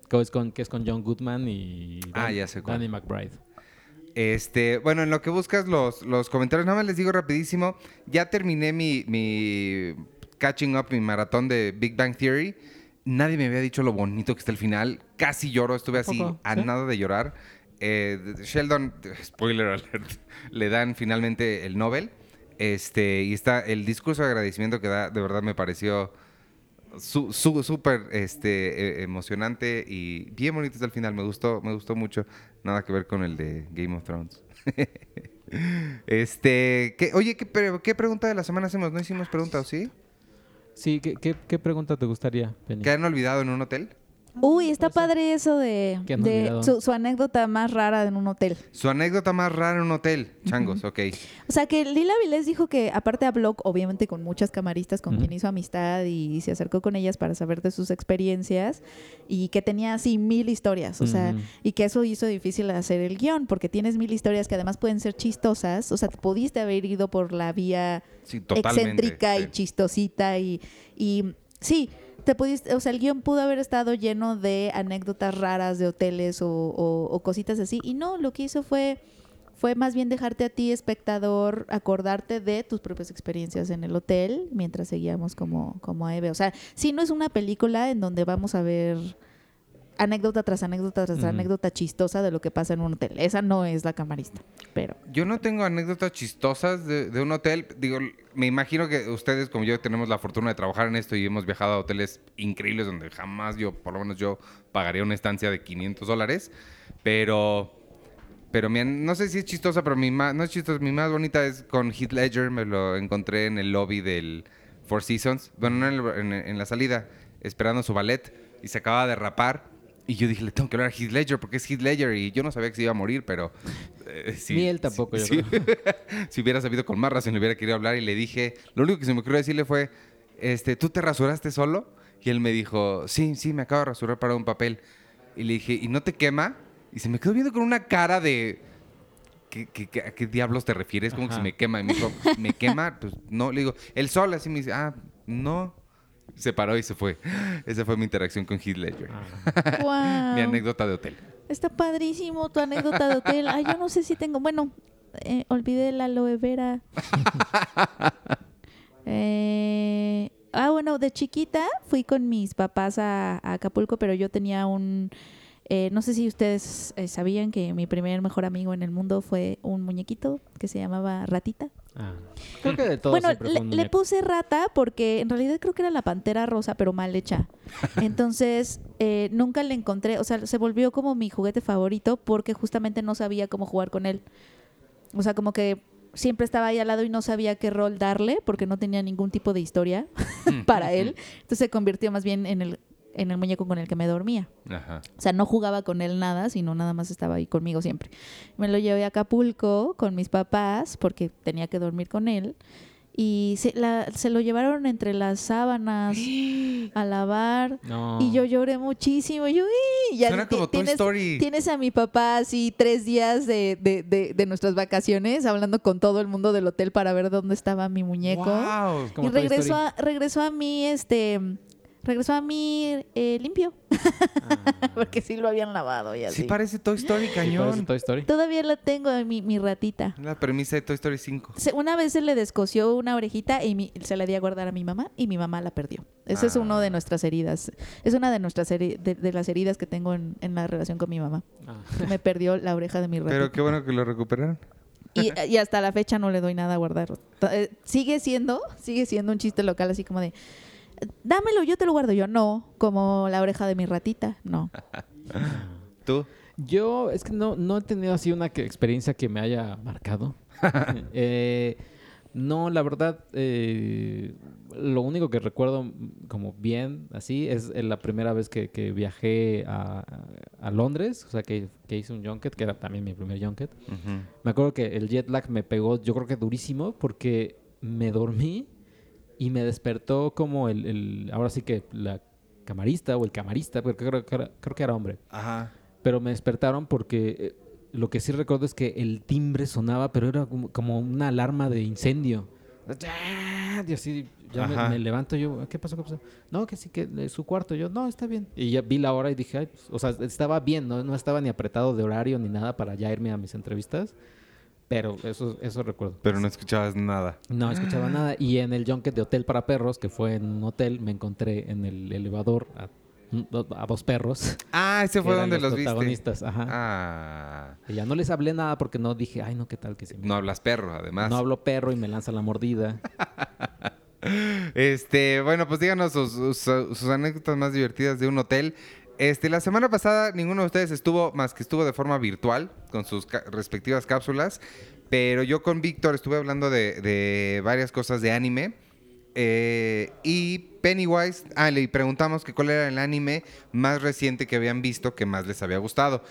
Que es con, que es con John Goodman y Ah, ya sé cuál. Danny McBride. Este, bueno, en lo que buscas los, los comentarios, nada más les digo rapidísimo, ya terminé mi, mi catching up, mi maratón de Big Bang Theory. Nadie me había dicho lo bonito que está el final. Casi lloro, estuve así poco? a ¿Sí? nada de llorar. Eh, Sheldon, spoiler alert, le dan finalmente el Nobel. Este, y está el discurso de agradecimiento que da, de verdad me pareció su- su- súper este, eh, emocionante y bien bonito hasta el final. Me gustó, me gustó mucho. Nada que ver con el de Game of Thrones. este, ¿qué- oye, ¿qué, pre- ¿qué pregunta de la semana hacemos? ¿No hicimos pregunta o sí? Sí, ¿qué, qué, qué pregunta te gustaría, Penny? ¿Qué han olvidado en un hotel? Uy, está padre eso de, su, su anécdota más rara en un hotel. Su anécdota más rara en un hotel. Changos, ok. O sea, que Lila Vilés dijo que, aparte habló, obviamente, con muchas camaristas con Ujú. quien hizo amistad y se acercó con ellas para saber de sus experiencias y que tenía así mil historias. O sea, y que eso hizo difícil hacer el guion porque tienes mil historias que además pueden ser chistosas. O sea, te pudiste haber ido por la vía Sí, excéntrica sí. y chistosita y, y sí, te pudiste, o sea, el guion pudo haber estado lleno de anécdotas raras de hoteles o, o- o cositas así y no, lo que hizo fue fue más bien dejarte a ti espectador acordarte de tus propias experiencias en el hotel mientras seguíamos como como a Eve, o sea, sí no es una película en donde vamos a ver anécdota tras anécdota tras anécdota chistosa de lo que pasa en un hotel. Esa no es la camarista, pero Yo no tengo anécdotas chistosas de, de un hotel. Digo, me imagino que ustedes, como yo, tenemos la fortuna de trabajar en esto y hemos viajado a hoteles increíbles donde jamás yo, por lo menos yo, pagaría una estancia de 500 dólares. Pero, pero mi an- no sé si es chistosa, pero mi más, no es chistosa, mi más bonita es con Heath Ledger. Me lo encontré en el lobby del Four Seasons. Bueno, no en, el- en- en la salida, esperando su ballet y se acaba de rapar. Y yo dije, le tengo que hablar a Heath Ledger porque es Heath Ledger y yo no sabía que se iba a morir, pero... eh, sí, Ni él tampoco, yo creo. si hubiera sabido con más razón, le hubiera querido hablar y le dije, lo único que se me ocurrió decirle fue, este, ¿tú te rasuraste solo? Y él me dijo, sí, sí, me acabo de rasurar para un papel. Y le dije, ¿y no te quema? Y se me quedó viendo con una cara de, ¿qué, qué- qué- a qué diablos te refieres? Como que si me quema. Y me dijo, ¿me quema? Pues no, le digo, el sol, así me dice, ah, no. Se paró y se fue. Esa fue mi interacción con Heath Ledger. Ah. wow. Mi anécdota de hotel. Está padrísimo tu anécdota de hotel. Ay, yo no sé si tengo. Bueno, eh, olvidé la aloe vera. Eh, ah, bueno, de chiquita fui con mis papás a, a Acapulco, pero yo tenía un. Eh, no sé si ustedes eh, sabían que mi primer mejor amigo en el mundo fue un muñequito que se llamaba Ratita. Ah. Creo que de todo bueno, le, le puse rata porque en realidad creo que era la pantera rosa, pero mal hecha. Entonces, eh, nunca le encontré, o sea, se volvió como mi juguete favorito porque justamente no sabía cómo jugar con él. O sea, como que siempre estaba ahí al lado y no sabía qué rol darle porque no tenía ningún tipo de historia para él. Entonces se convirtió más bien en el, en el muñeco con el que me dormía. Ajá. O sea, no jugaba con él nada, sino nada más estaba ahí conmigo siempre. Me lo llevé a Acapulco con mis papás porque tenía que dormir con él. Y se, la- se lo llevaron entre las sábanas a lavar. No. Y yo lloré muchísimo. Yo, "Ih", ya Suena como Toy tienes, Story. tienes a mi papá así tres días de, de, de, de nuestras vacaciones hablando con todo el mundo del hotel para ver dónde estaba mi muñeco. Wow. Como Y Toy regresó a, regresó a mí, este, regresó a mí eh, limpio, Ah. porque sí lo habían lavado y así. Sí parece Toy Story, ¿Sí parece cañón. Toy Story? Todavía la tengo, mi, mi ratita. La premisa de Toy Story 5. Se- una vez se le descosió una orejita y mi- se la di a guardar a mi mamá y mi mamá la perdió. Esa es Ah. una de nuestras heridas. Es una de nuestras heri- de, de las heridas que tengo en, en la relación con mi mamá. Ah. Me perdió la oreja de mi ratita. Pero qué bueno que lo recuperaron. Y, y hasta la fecha no le doy nada a guardar. Eh, Sigue siendo, sigue siendo un chiste local así como de dámelo, yo te lo guardo. Yo no, como la oreja de mi ratita, no. ¿Tú? Yo es que no, no he tenido así una que- experiencia que me haya marcado. Eh, no, la verdad, eh, lo único que recuerdo como bien así es eh, la primera vez que, que viajé a, a Londres, o sea, que, que hice un junket, que era también mi primer junket. Me acuerdo que el jet lag me pegó, yo creo que durísimo, porque me dormí y me despertó como el, el- ahora sí que la camarista o el camarista, porque creo, que era- creo que era hombre. Ajá. Pero me despertaron porque eh, lo que sí recuerdo es que el timbre sonaba, pero era como, como una alarma de incendio. Y así ya me, levanto yo, ¿qué pasó? ¿Qué pasó? No, que sí, que su cuarto. Yo, no, está bien. Y ya vi la hora y dije, "Ay, pues", o sea, estaba bien, ¿no? no estaba ni apretado de horario ni nada para ya irme a mis entrevistas. Pero eso, eso recuerdo. Pero no escuchabas nada. No escuchaba nada. Y en el junket de Hotel para Perros, que fue en un hotel, me encontré en el elevador a, a dos perros. Ah, ese fue donde los, viste. protagonistas. Ajá. Ah. Y ya no les hablé nada porque no dije, ay, no, qué tal que se me... No hablas perro, además. No hablo perro y me lanza la mordida. Este, bueno, pues díganos sus, sus- sus anécdotas más divertidas de un hotel. Este, la semana pasada ninguno de ustedes estuvo, más que estuvo de forma virtual, con sus respectivas cápsulas. Pero yo con Víctor estuve hablando de, de varias cosas de anime. Eh, y Pennywise, ah, le preguntamos que cuál era el anime más reciente que habían visto que más les había gustado.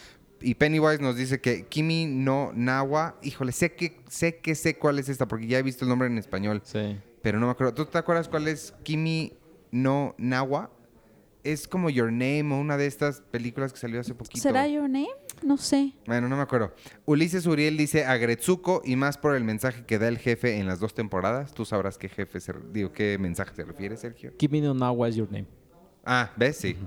Y Pennywise nos dice que Kimi no Nawa, híjole, sé que sé que sé cuál es esta porque ya he visto el nombre en español Sí. pero no me acuerdo. ¿Tú te acuerdas cuál es Kimi no Nawa? Es como Your Name o una de estas películas que salió hace poquito. ¿Será Your Name? No sé. Bueno, no me acuerdo. Ulises Uriel dice a Gretsuko y más por el mensaje que da el jefe en las dos temporadas. Tú sabrás qué jefe se, digo, qué mensaje se refiere, Sergio. Kimi no Nawa is your name. Ah, ¿ves? Sí.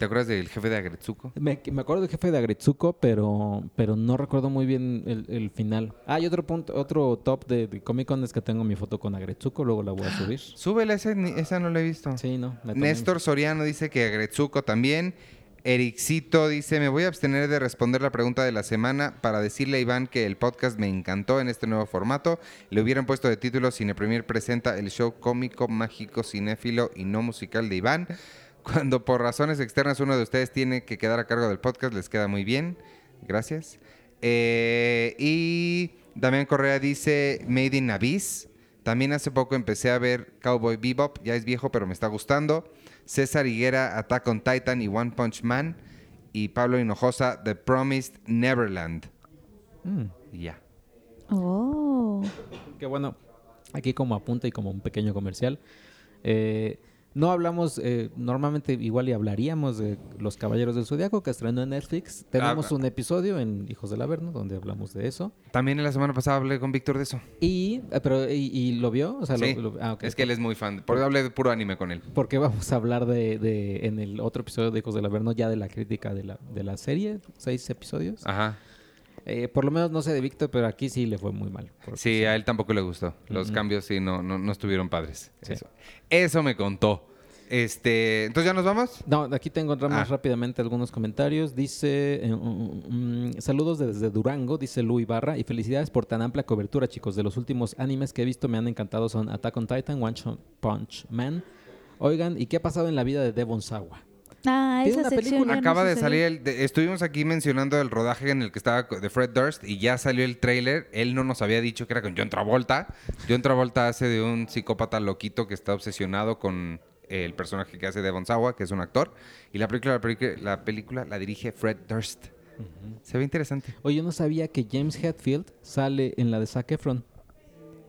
¿Te acuerdas del jefe de Agretsuko? Me, me acuerdo del jefe de Agretsuko, pero, pero no recuerdo muy bien el, el final. Ah, y otro punto, otro top de, de Comic Con es que tengo mi foto con Agretsuko, luego la voy a subir. Súbela, esa, esa no la he visto. Sí, no. Néstor Soriano dice que Agretsuko también. Ericito dice, me voy a abstener de responder la pregunta de la semana para decirle a Iván que el podcast me encantó en este nuevo formato. Le hubieran puesto de título Cine Premier presenta el show cómico, mágico, cinéfilo y no musical de Iván. Cuando por razones externas uno de ustedes tiene que quedar a cargo del podcast, les queda muy bien. Gracias. Eh, y Damián Correa dice Made in Abyss. También hace poco empecé a ver Cowboy Bebop. Ya es viejo, pero me está gustando. César Higuera, Attack on Titan y One Punch Man. Y Pablo Hinojosa, The Promised Neverland. Mm, ya. Oh. que bueno, aquí como apunta y como un pequeño comercial. eh, no hablamos, eh, normalmente igual y hablaríamos de Los Caballeros del Zodiaco, que estrenó en Netflix. Tenemos Ah, un episodio en Hijos del Averno, donde hablamos de eso. También en la semana pasada hablé con Víctor de eso. Y, eh, pero, ¿y, y lo vio? O sea, Sí. lo- ah. Es que él es muy fan. Por eso hablé de puro anime con él. Porque vamos a hablar de, de- en el otro episodio de Hijos del Averno ya de la crítica de la, de la serie, seis episodios. Ajá. Eh, por lo menos no sé de Víctor, pero aquí sí le fue muy mal. Sí, a él tampoco le gustó. Los cambios sí no, no, no estuvieron padres. Sí. Eso. Eso me contó. Este, entonces ya nos vamos. No, aquí tengo Ah. rápidamente algunos comentarios. Dice, eh, mm, mm, saludos desde Durango, dice Lu Ibarra, y felicidades por tan amplia cobertura, chicos. De los últimos animes que he visto me han encantado son Attack on Titan, One Punch Man. Oigan, ¿y qué ha pasado en la vida de Devon Sawa? Ah, esa una sección película. no Acaba de salir el, de- estuvimos aquí mencionando el rodaje en el que estaba de Fred Durst y ya salió el tráiler. Él no nos había dicho que era con John Travolta. John Travolta hace de un psicópata loquito que está obsesionado con el personaje que hace Devon Sawa, que es un actor. Y la película, la película, la, película la dirige Fred Durst. Se ve interesante. Oye, yo no sabía que James Hetfield sale en la de Zac Efron.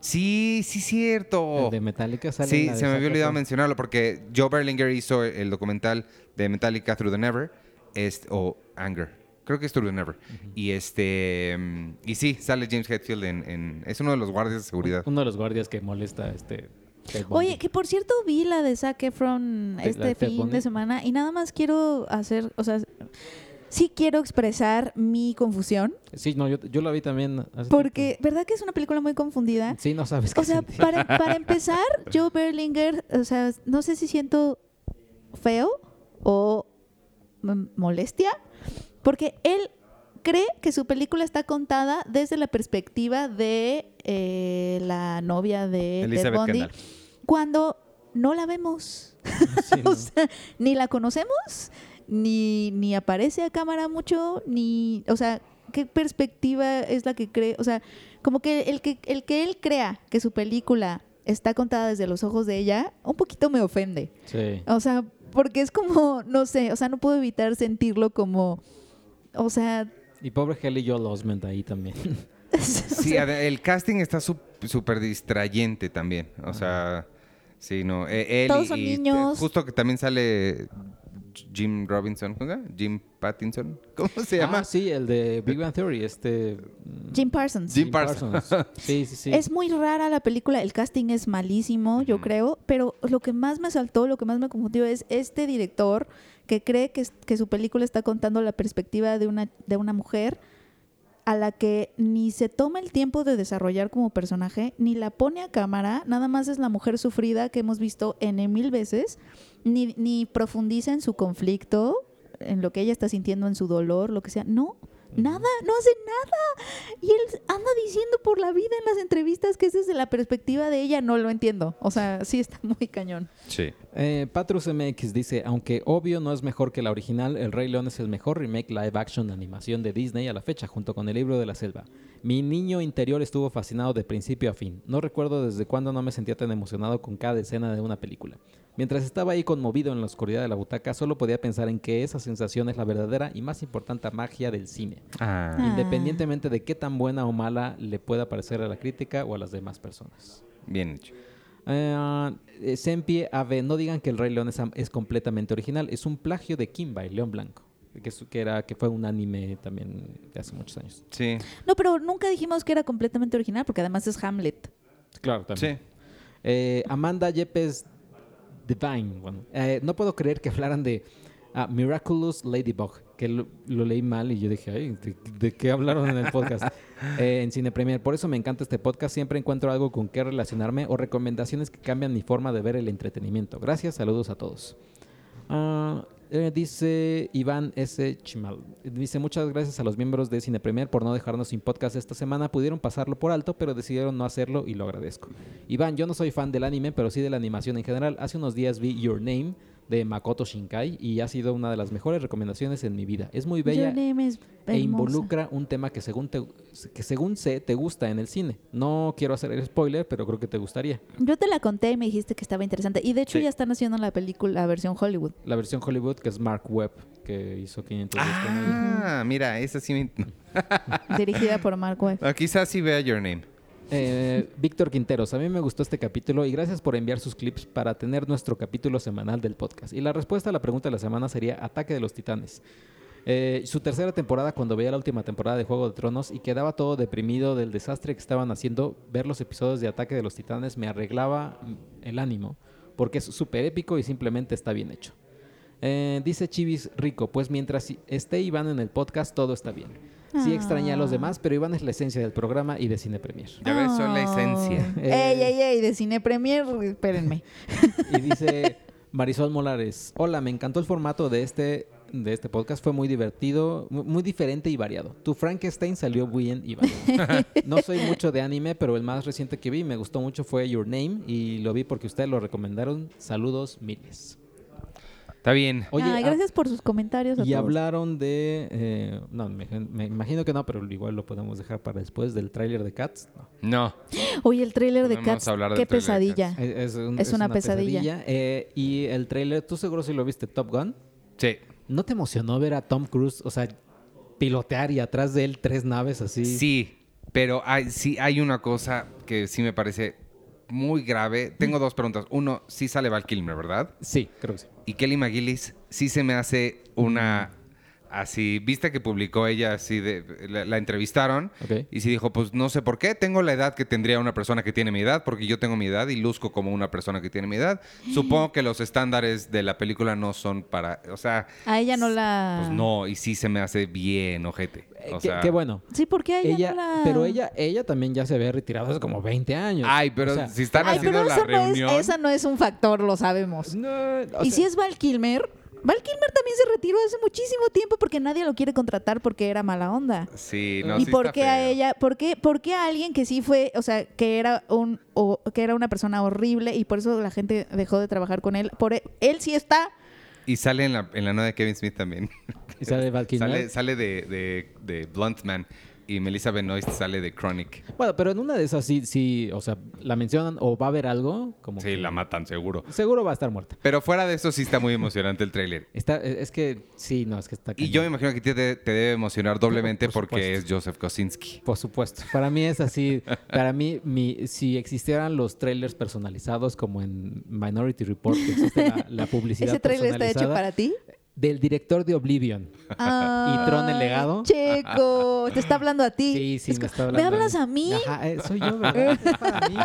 Sí, sí, cierto. El de Metallica sale en Sí, la de se me había olvidado mencionarlo porque Joe Berlinger hizo el documental de Metallica Through the Never es- o Anger. Creo que es Through the Never. Y este mm, y sí, sale James Hetfield en, en- es uno de los guardias de seguridad. Uno de los guardias que molesta a este... Bundy. Oye, que por cierto vi la de Zac Efron ¿De- la de este fin de semana y nada más quiero hacer, o sea, sí quiero expresar mi confusión Sí, no, yo, yo la vi también. hace porque, ¿verdad que es una película muy confundida? Sí, no sabes qué O sea, sentir. para, para empezar, Joe Berlinger, o sea, no sé si siento feo o mm, molestia, porque él cree que su película está contada desde la perspectiva de eh, la novia de Ted Elizabeth Bundy, Kendall. cuando no la vemos. Sí, ¿no? o sea, ni la conocemos, ni, ni aparece a cámara mucho, ni, o sea, ¿qué perspectiva es la que cree? O sea, como que el que, el que él crea que su película está contada desde los ojos de ella, un poquito me ofende. Sí. O sea, porque es como, no sé, o sea, no puedo evitar sentirlo como, o sea, Y pobre Kelly Joel Osment ahí también. Sí, el casting está súper distrayente también. O sea, sí, no. eh, él Todos y- son y, niños. Justo que también sale Jim Robinson, ¿cómo se llama? Jim Pattinson. ¿Cómo se llama? Ah, sí, el de Big Bang Theory, este... mm, Jim Parsons. Jim Parsons. Sí, sí, sí. Es muy rara la película, el casting es malísimo, yo creo, pero lo que más me saltó, lo que más me confundió es este director que cree que, que su película está contando la perspectiva de una, de una mujer a la que ni se toma el tiempo de desarrollar como personaje, ni la pone a cámara, nada más es la mujer sufrida que hemos visto N mil veces, ni, ni profundiza en su conflicto, en lo que ella está sintiendo, en su dolor, lo que sea. No, nada, no hace nada. Y él anda diciendo por la vida en las entrevistas que es desde la perspectiva de ella, no lo entiendo. O sea, sí está muy cañón. Sí. Eh, Patrus MX dice, aunque obvio no es mejor que la original, El Rey León es el mejor remake live action de animación de Disney a la fecha, junto con el libro de la selva. Mi niño interior estuvo fascinado de principio a fin. No recuerdo desde cuándo no me sentía tan emocionado con cada escena de una película. Mientras estaba ahí conmovido en la oscuridad de la butaca, solo podía pensar en que esa sensación es la verdadera y más importante magia del cine, Ah. Ah. independientemente de qué tan buena o mala le pueda parecer a la crítica o a las demás personas. Bien hecho. Eh, eh, Sempie Ave, no digan que el Rey León es, am- es completamente original, es un plagio de Kimba, el León Blanco, que, era, que fue un anime también de hace muchos años. Sí. No, pero nunca dijimos que era completamente original, porque además es Hamlet. Claro, Sí. Eh, Amanda Yepes Divine, bueno, eh, no puedo creer que hablaran de ah, Miraculous Ladybug, que lo, lo leí mal y yo dije, ay, ¿de, de qué hablaron en el podcast? Eh, en Cine Premier. Por eso me encanta este podcast, siempre encuentro algo con qué relacionarme o recomendaciones que cambian mi forma de ver el entretenimiento. Gracias, saludos a todos. Ah, eh, dice Iván S. Chimal. Dice muchas gracias a los miembros de Cine Premier por no dejarnos sin podcast esta semana. Pudieron pasarlo por alto, pero decidieron no hacerlo y lo agradezco. Iván, yo no soy fan del anime, pero sí de la animación en general. Hace unos días vi Your Name de Makoto Shinkai y ha sido una de las mejores recomendaciones en mi vida. Es muy bella Your name is e involucra un tema que según, te, que según sé te gusta en el cine. No quiero hacer el spoiler, pero creo que te gustaría. Yo te la conté y me dijiste que estaba interesante. Y de hecho Sí. ya están haciendo la película, la versión Hollywood. La versión Hollywood, que es Mark Webb, que hizo 500 días con ella. Ah, mira, esa sí me... dirigida por Mark Webb. Ah, quizás sí vea Your Name. Eh, Víctor Quinteros, a mí me gustó este capítulo y gracias por enviar sus clips para tener nuestro capítulo semanal del podcast. Y la respuesta a la pregunta de la semana sería Ataque de los Titanes. Eh, su tercera temporada, cuando veía la última temporada de Juego de Tronos y quedaba todo deprimido del desastre que estaban haciendo, ver los episodios de Ataque de los Titanes me arreglaba el ánimo, porque es súper épico y simplemente está bien hecho. Eh, dice Chivis Rico, pues mientras esté Iván en el podcast, todo está bien. Sí extrañé a los Ah. demás, pero Iván es la esencia del programa y de Cine Premier. Ya ves, son la Ah. esencia. Eh, Ey, ey, ey, de Cine Premier, espérenme. Y dice Marisol Molares, hola, me encantó el formato de este, de este podcast, fue muy divertido, mu- muy diferente y variado. Tu Frankenstein salió muy bien, Iván. No soy mucho de anime, pero el más reciente que vi y me gustó mucho fue Your Name y lo vi porque ustedes lo recomendaron. Saludos miles. Está bien. Oye, Ay, ah, gracias por sus comentarios. a y todos. hablaron de... eh, no, me, me imagino que no, pero igual lo podemos dejar para después del tráiler de Cats. No. No. Oye, el tráiler de Cats, hablar qué pesadilla. Es, es un- Es una pesadilla. Eh, y el tráiler, ¿tú seguro si lo viste, Top Gun? Sí. ¿No te emocionó ver a Tom Cruise, o sea, pilotear y atrás de él tres naves así? Sí, pero hay, sí hay una cosa que sí me parece muy grave. Tengo dos preguntas. Uno, sí sale Val Kilmer, ¿verdad? Sí, creo que sí. Y Kelly McGillis sí se me hace una... Así, viste que publicó ella así de... La, la entrevistaron y sí dijo, pues no sé por qué, tengo la edad que tendría una persona que tiene mi edad, porque yo tengo mi edad y luzco como una persona que tiene mi edad. Supongo que los estándares de la película no son para... O sea, A ella no la... pues no, y sí se me hace bien ojete. Eh, O qué, sea, qué bueno. Sí, porque ella, Ella, no la... pero ella, ella también ya se había retirado hace como 20 años. Ay, pero O sea, si están Ay, haciendo pero la no, reunión... es, esa no es un factor, lo sabemos. no, o y sea, si es Val Kilmer, Val Kilmer también se retiró hace muchísimo tiempo porque nadie lo quiere contratar porque era mala onda. Sí, no, ¿Y sí por qué a ella? ¿Por qué, por qué a alguien que sí fue, o sea, que era un o, que era una persona horrible y por eso la gente dejó de trabajar con él? Por e- él sí está. Y sale en la, en la nueva de Kevin Smith también. Y sale Val Kilmer. Sale, sale de, de, de Blunt Man y Melissa Benoist sale de Chronic. Bueno, pero en una de esas sí, sí, o sea, la mencionan o va a haber algo, como Sí, que la matan seguro. seguro va a estar muerta. Pero fuera de eso sí está muy emocionante el tráiler. Está, es que sí, no, es que está Y cañón. yo me imagino que te, te debe emocionar doblemente Por porque es. Joseph Kosinski. Por supuesto. Para mí es así. Para mí, mi, si existieran los trailers personalizados como en Minority Report, que existe la, la publicidad Ese trailer está hecho para ti. Del director de Oblivion. Ay, Tron el legado? Checo, te está hablando a ti. Sí, sí, Es me está hablando. ¿Me hablas a mí? Ajá, eh, soy yo, ¿verdad? Es para mí.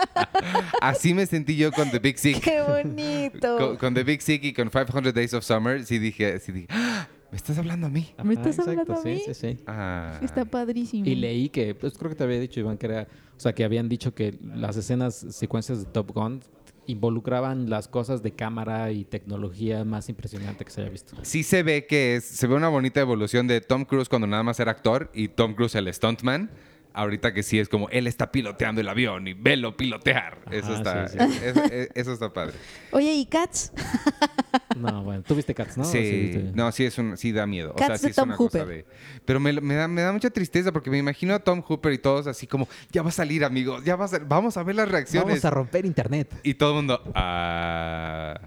Así me sentí yo con The Big Sick. Qué bonito. con, con The Big Sick y con 500 Days of Summer. Sí dije, sí dije "Ah, ¿me estás hablando a mí? ¿Me estás hablando a sí, mí? Sí, sí. Ah. Está padrísimo. Y leí que, pues creo que te había dicho, Iván, que era, o sea, que habían dicho que las escenas, secuencias de Top Gun involucraban las cosas de cámara y tecnología más impresionante que se haya visto. Sí se ve que es, se ve una bonita evolución de Tom Cruise cuando nada más era actor y Tom Cruise el stuntman. Ahorita que sí es como él está piloteando el avión y velo pilotear. Eso está, sí, sí. es- es- es- eso está padre. Oye, ¿y Cats? No, bueno, tú viste Cats, ¿no? sí, viste- no, sí es un, sí da miedo. o Cats sea, sí de es Tom una cosa Hooper. de. Pero me, me da, me da mucha tristeza porque me imagino a Tom Hooper y todos así como ya va a salir, amigos, ya va a salir, vamos a ver las reacciones. Vamos a romper internet. Y todo el mundo, ah,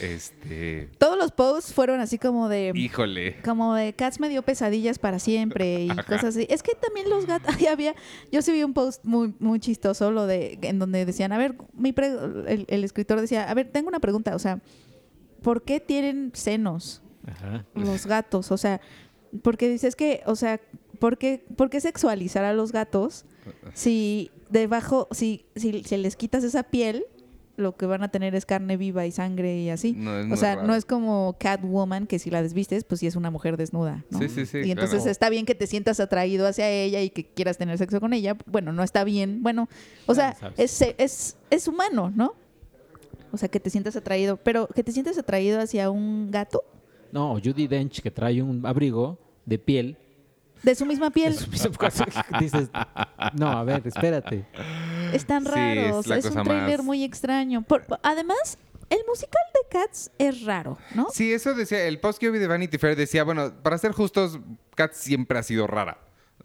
este, Todos los posts fueron así como de... híjole. Como de Cats me dio pesadillas para siempre y cosas así. Es que también los gatos, ahí había, yo sí vi un post muy, muy chistoso, lo de, en donde decían, a ver, mi pre- el, el escritor decía, a ver, tengo una pregunta, o sea, ¿por qué tienen senos Ajá. los gatos? O sea, porque dices que, o sea, ¿por qué, por qué sexualizar a los gatos si debajo, si, si se les quitas esa piel, lo que van a tener es carne viva y sangre y así? No, es o sea, raro. no es como Catwoman, que si la desvistes, pues sí es una mujer desnuda, ¿no? Sí, sí, sí, Y entonces claro. está bien que te sientas atraído hacia ella y que quieras tener sexo con ella. Bueno, no está bien. Bueno, o sea, sabes. es, es, es humano, ¿no? O sea, que te sientas atraído. Pero que te sientas atraído hacia un gato No, Judy Dench que trae un abrigo de piel. de su misma piel. Dices, no, a ver, espérate. Están Sí, raros. es un más- muy extraño. Por- además, el musical de Cats es raro, ¿no? Sí, eso decía, el post que vi de Vanity Fair decía, bueno, para ser justos, Cats siempre ha sido rara.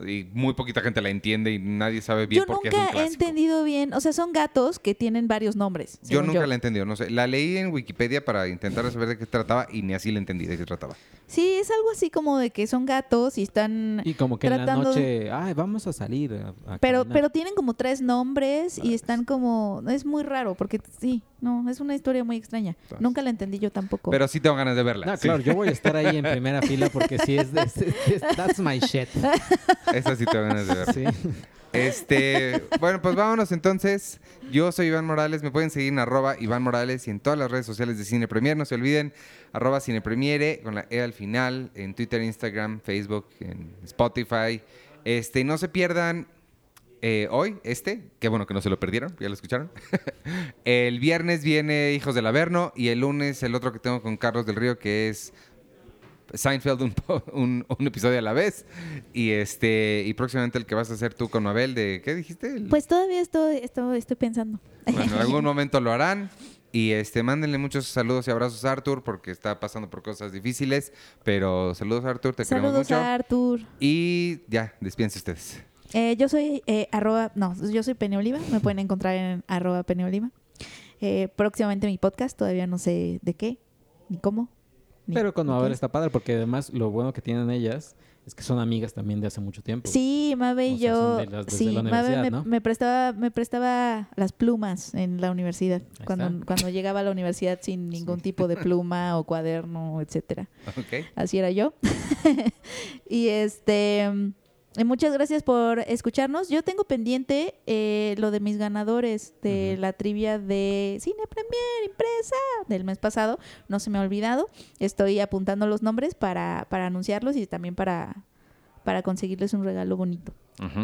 Y muy poquita gente la entiende y nadie sabe bien Yo por qué es un nunca he entendido bien. O sea, son gatos que tienen varios nombres. Yo nunca la he entendido, no sé. La leí en Wikipedia para intentar saber de qué trataba y ni así la entendí de qué trataba. Sí, es algo así como de que son gatos y están... Y como que en la Tratando- noche, ay, vamos a salir. a- a Pero, caminar". pero tienen como tres nombres y están como... Es muy raro porque sí, no, es una historia muy extraña. Entonces. Nunca la entendí yo tampoco. Pero sí tengo ganas de verla. No, sí. claro, yo voy a estar ahí en primera fila porque sí es, de- es- es- that's my shit. Esa sí tengo ganas de verla. Sí. Este, bueno, pues vámonos entonces. Yo soy Iván Morales, me pueden seguir en arroba Iván Morales y en todas las redes sociales de Cine Premier. No se olviden, arroba Cine Premiere con la E al final, en Twitter, Instagram, Facebook, en Spotify. Este, no se pierdan eh, hoy, este, qué bueno que no se lo perdieron, ya lo escucharon. el viernes viene Hijos del Averno y el lunes el otro que tengo con Carlos del Río que es Seinfeld un, po- un, un episodio a la vez y este y próximamente el que vas a hacer tú con Mabel de ¿qué dijiste? El- Pues todavía estoy, estoy, estoy pensando. bueno, en algún momento lo harán y este mándenle muchos saludos y abrazos a Arthur porque está pasando por cosas difíciles, pero saludos a Arthur, te queremos Saludos mucho a Artur. y ya, despídense ustedes. Eh, yo soy eh, arroba, no, yo soy Penny Oliva, me pueden encontrar en arroba Penny Oliva. Eh, próximamente mi podcast, todavía no sé de qué, ni cómo. ni- Pero con Mabel está padre porque además lo bueno que tienen ellas es que son amigas también de hace mucho tiempo. Sí, Mabe y O sea, yo, de las- sí, la Mabe me, ¿no? me prestaba, me prestaba las plumas en la universidad, Ahí cuando, está. cuando llegaba a la universidad sin ningún tipo de pluma o cuaderno, etcétera. Así era yo. y este muchas gracias por escucharnos. Yo tengo pendiente eh, lo de mis ganadores de la trivia de Cine Premier Impresa del mes pasado. No se me ha olvidado. Estoy apuntando los nombres para, para anunciarlos y también para, para conseguirles un regalo bonito.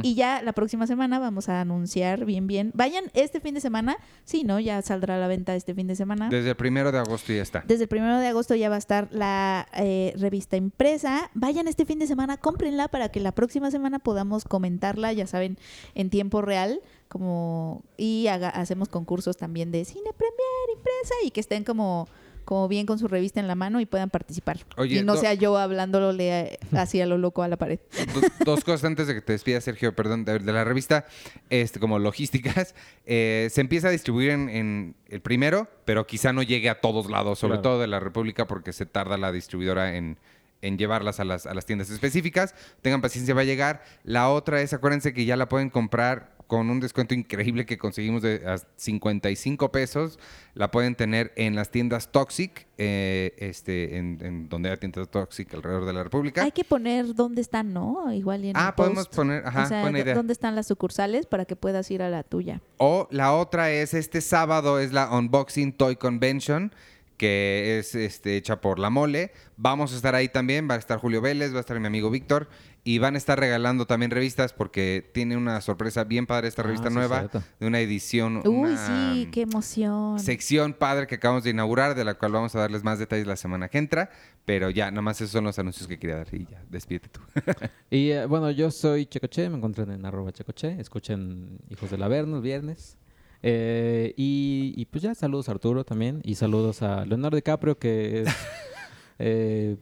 Y ya la próxima semana vamos a anunciar bien, bien. Vayan este fin de semana. Sí, ¿no? Ya saldrá a la venta este fin de semana. Desde el primero de agosto ya está. Desde el primero de agosto ya va a estar la eh, revista impresa. Vayan este fin de semana, cómprenla para que la próxima semana podamos comentarla, ya saben, en tiempo real. Como, y haga- hacemos concursos también de cine premier impresa y que estén como, como bien con su revista en la mano y puedan participar. Oye, y no do- sea yo hablándole así a lo loco a la pared. Do- dos cosas antes de que te despidas, Sergio, perdón, de, de la revista, este, como logísticas. Eh, se empieza a distribuir en, en el primero, pero quizá no llegue a todos lados, sobre Claro. todo de la República, porque se tarda la distribuidora en, en llevarlas a las, a las tiendas específicas. Tengan paciencia, va a llegar. La otra es, acuérdense que ya la pueden comprar con un descuento increíble que conseguimos de a 55 pesos. La pueden tener en las tiendas Toxic, eh, este, en, en donde hay tiendas Toxic alrededor de la República. Hay que poner dónde están, ¿no? Igual y en Ah, el podemos post. poner, ajá, o sea, buena idea. dónde están las sucursales para que puedas ir a la tuya. O la otra es este sábado, es la Unboxing Toy Convention, que es este, hecha por La Mole. Vamos a estar ahí también, va a estar Julio Vélez, va a estar mi amigo Víctor. Y van a estar regalando también revistas porque tiene una sorpresa bien padre esta Ah, revista nueva, de una edición, Uy, una sí, qué emoción. sección padre que acabamos de inaugurar, de la cual vamos a darles más detalles la semana que entra. Pero ya, nada más esos son los anuncios que quería dar y ya, despídete tú. Y eh, bueno, yo soy Checoche, me encuentran en arroba Checoche, escuchen Hijos del Averno el viernes. Eh, y, y pues ya, saludos a Arturo también, y saludos a Leonardo DiCaprio, que es... eh,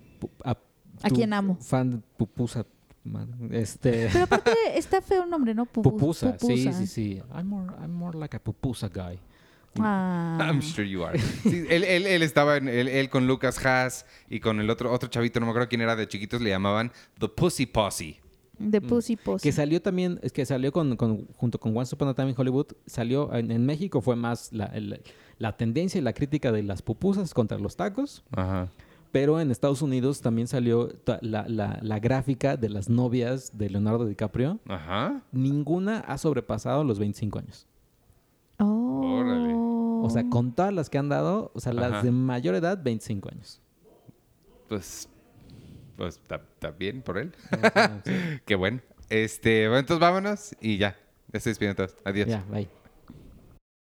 A tu quien amo. Fan de pupusa. Madre, Este... Pero aparte está feo el nombre, ¿no? Pupu- Pupusa, sí, pupusa. sí, sí. I'm more, I'm more like a pupusa guy. Ah. I'm sure you are. Sí, él, él- él estaba en, él, él con Lucas Haas y con el otro, otro chavito, no me acuerdo quién era, de chiquitos le llamaban The Pussy Posse. De Pussy Pussy. Que salió también, es que salió con, con- junto con Once Upon a Time in Hollywood, salió en, en México fue más la, el- la tendencia y la crítica de las pupusas contra los tacos, Ajá. Pero en Estados Unidos también salió la, la- la gráfica de las novias de Leonardo DiCaprio. Ajá. Ninguna ha sobrepasado los 25 años. Oh. Órale. O sea, con todas las que han dado, o sea, Ajá. las de mayor edad, 25 años. Pues, pues está bien por él. Sí. Qué bueno. Este, bueno, entonces vámonos y ya. Ya estoy despidiendo a todos. Adiós. Ya, bye.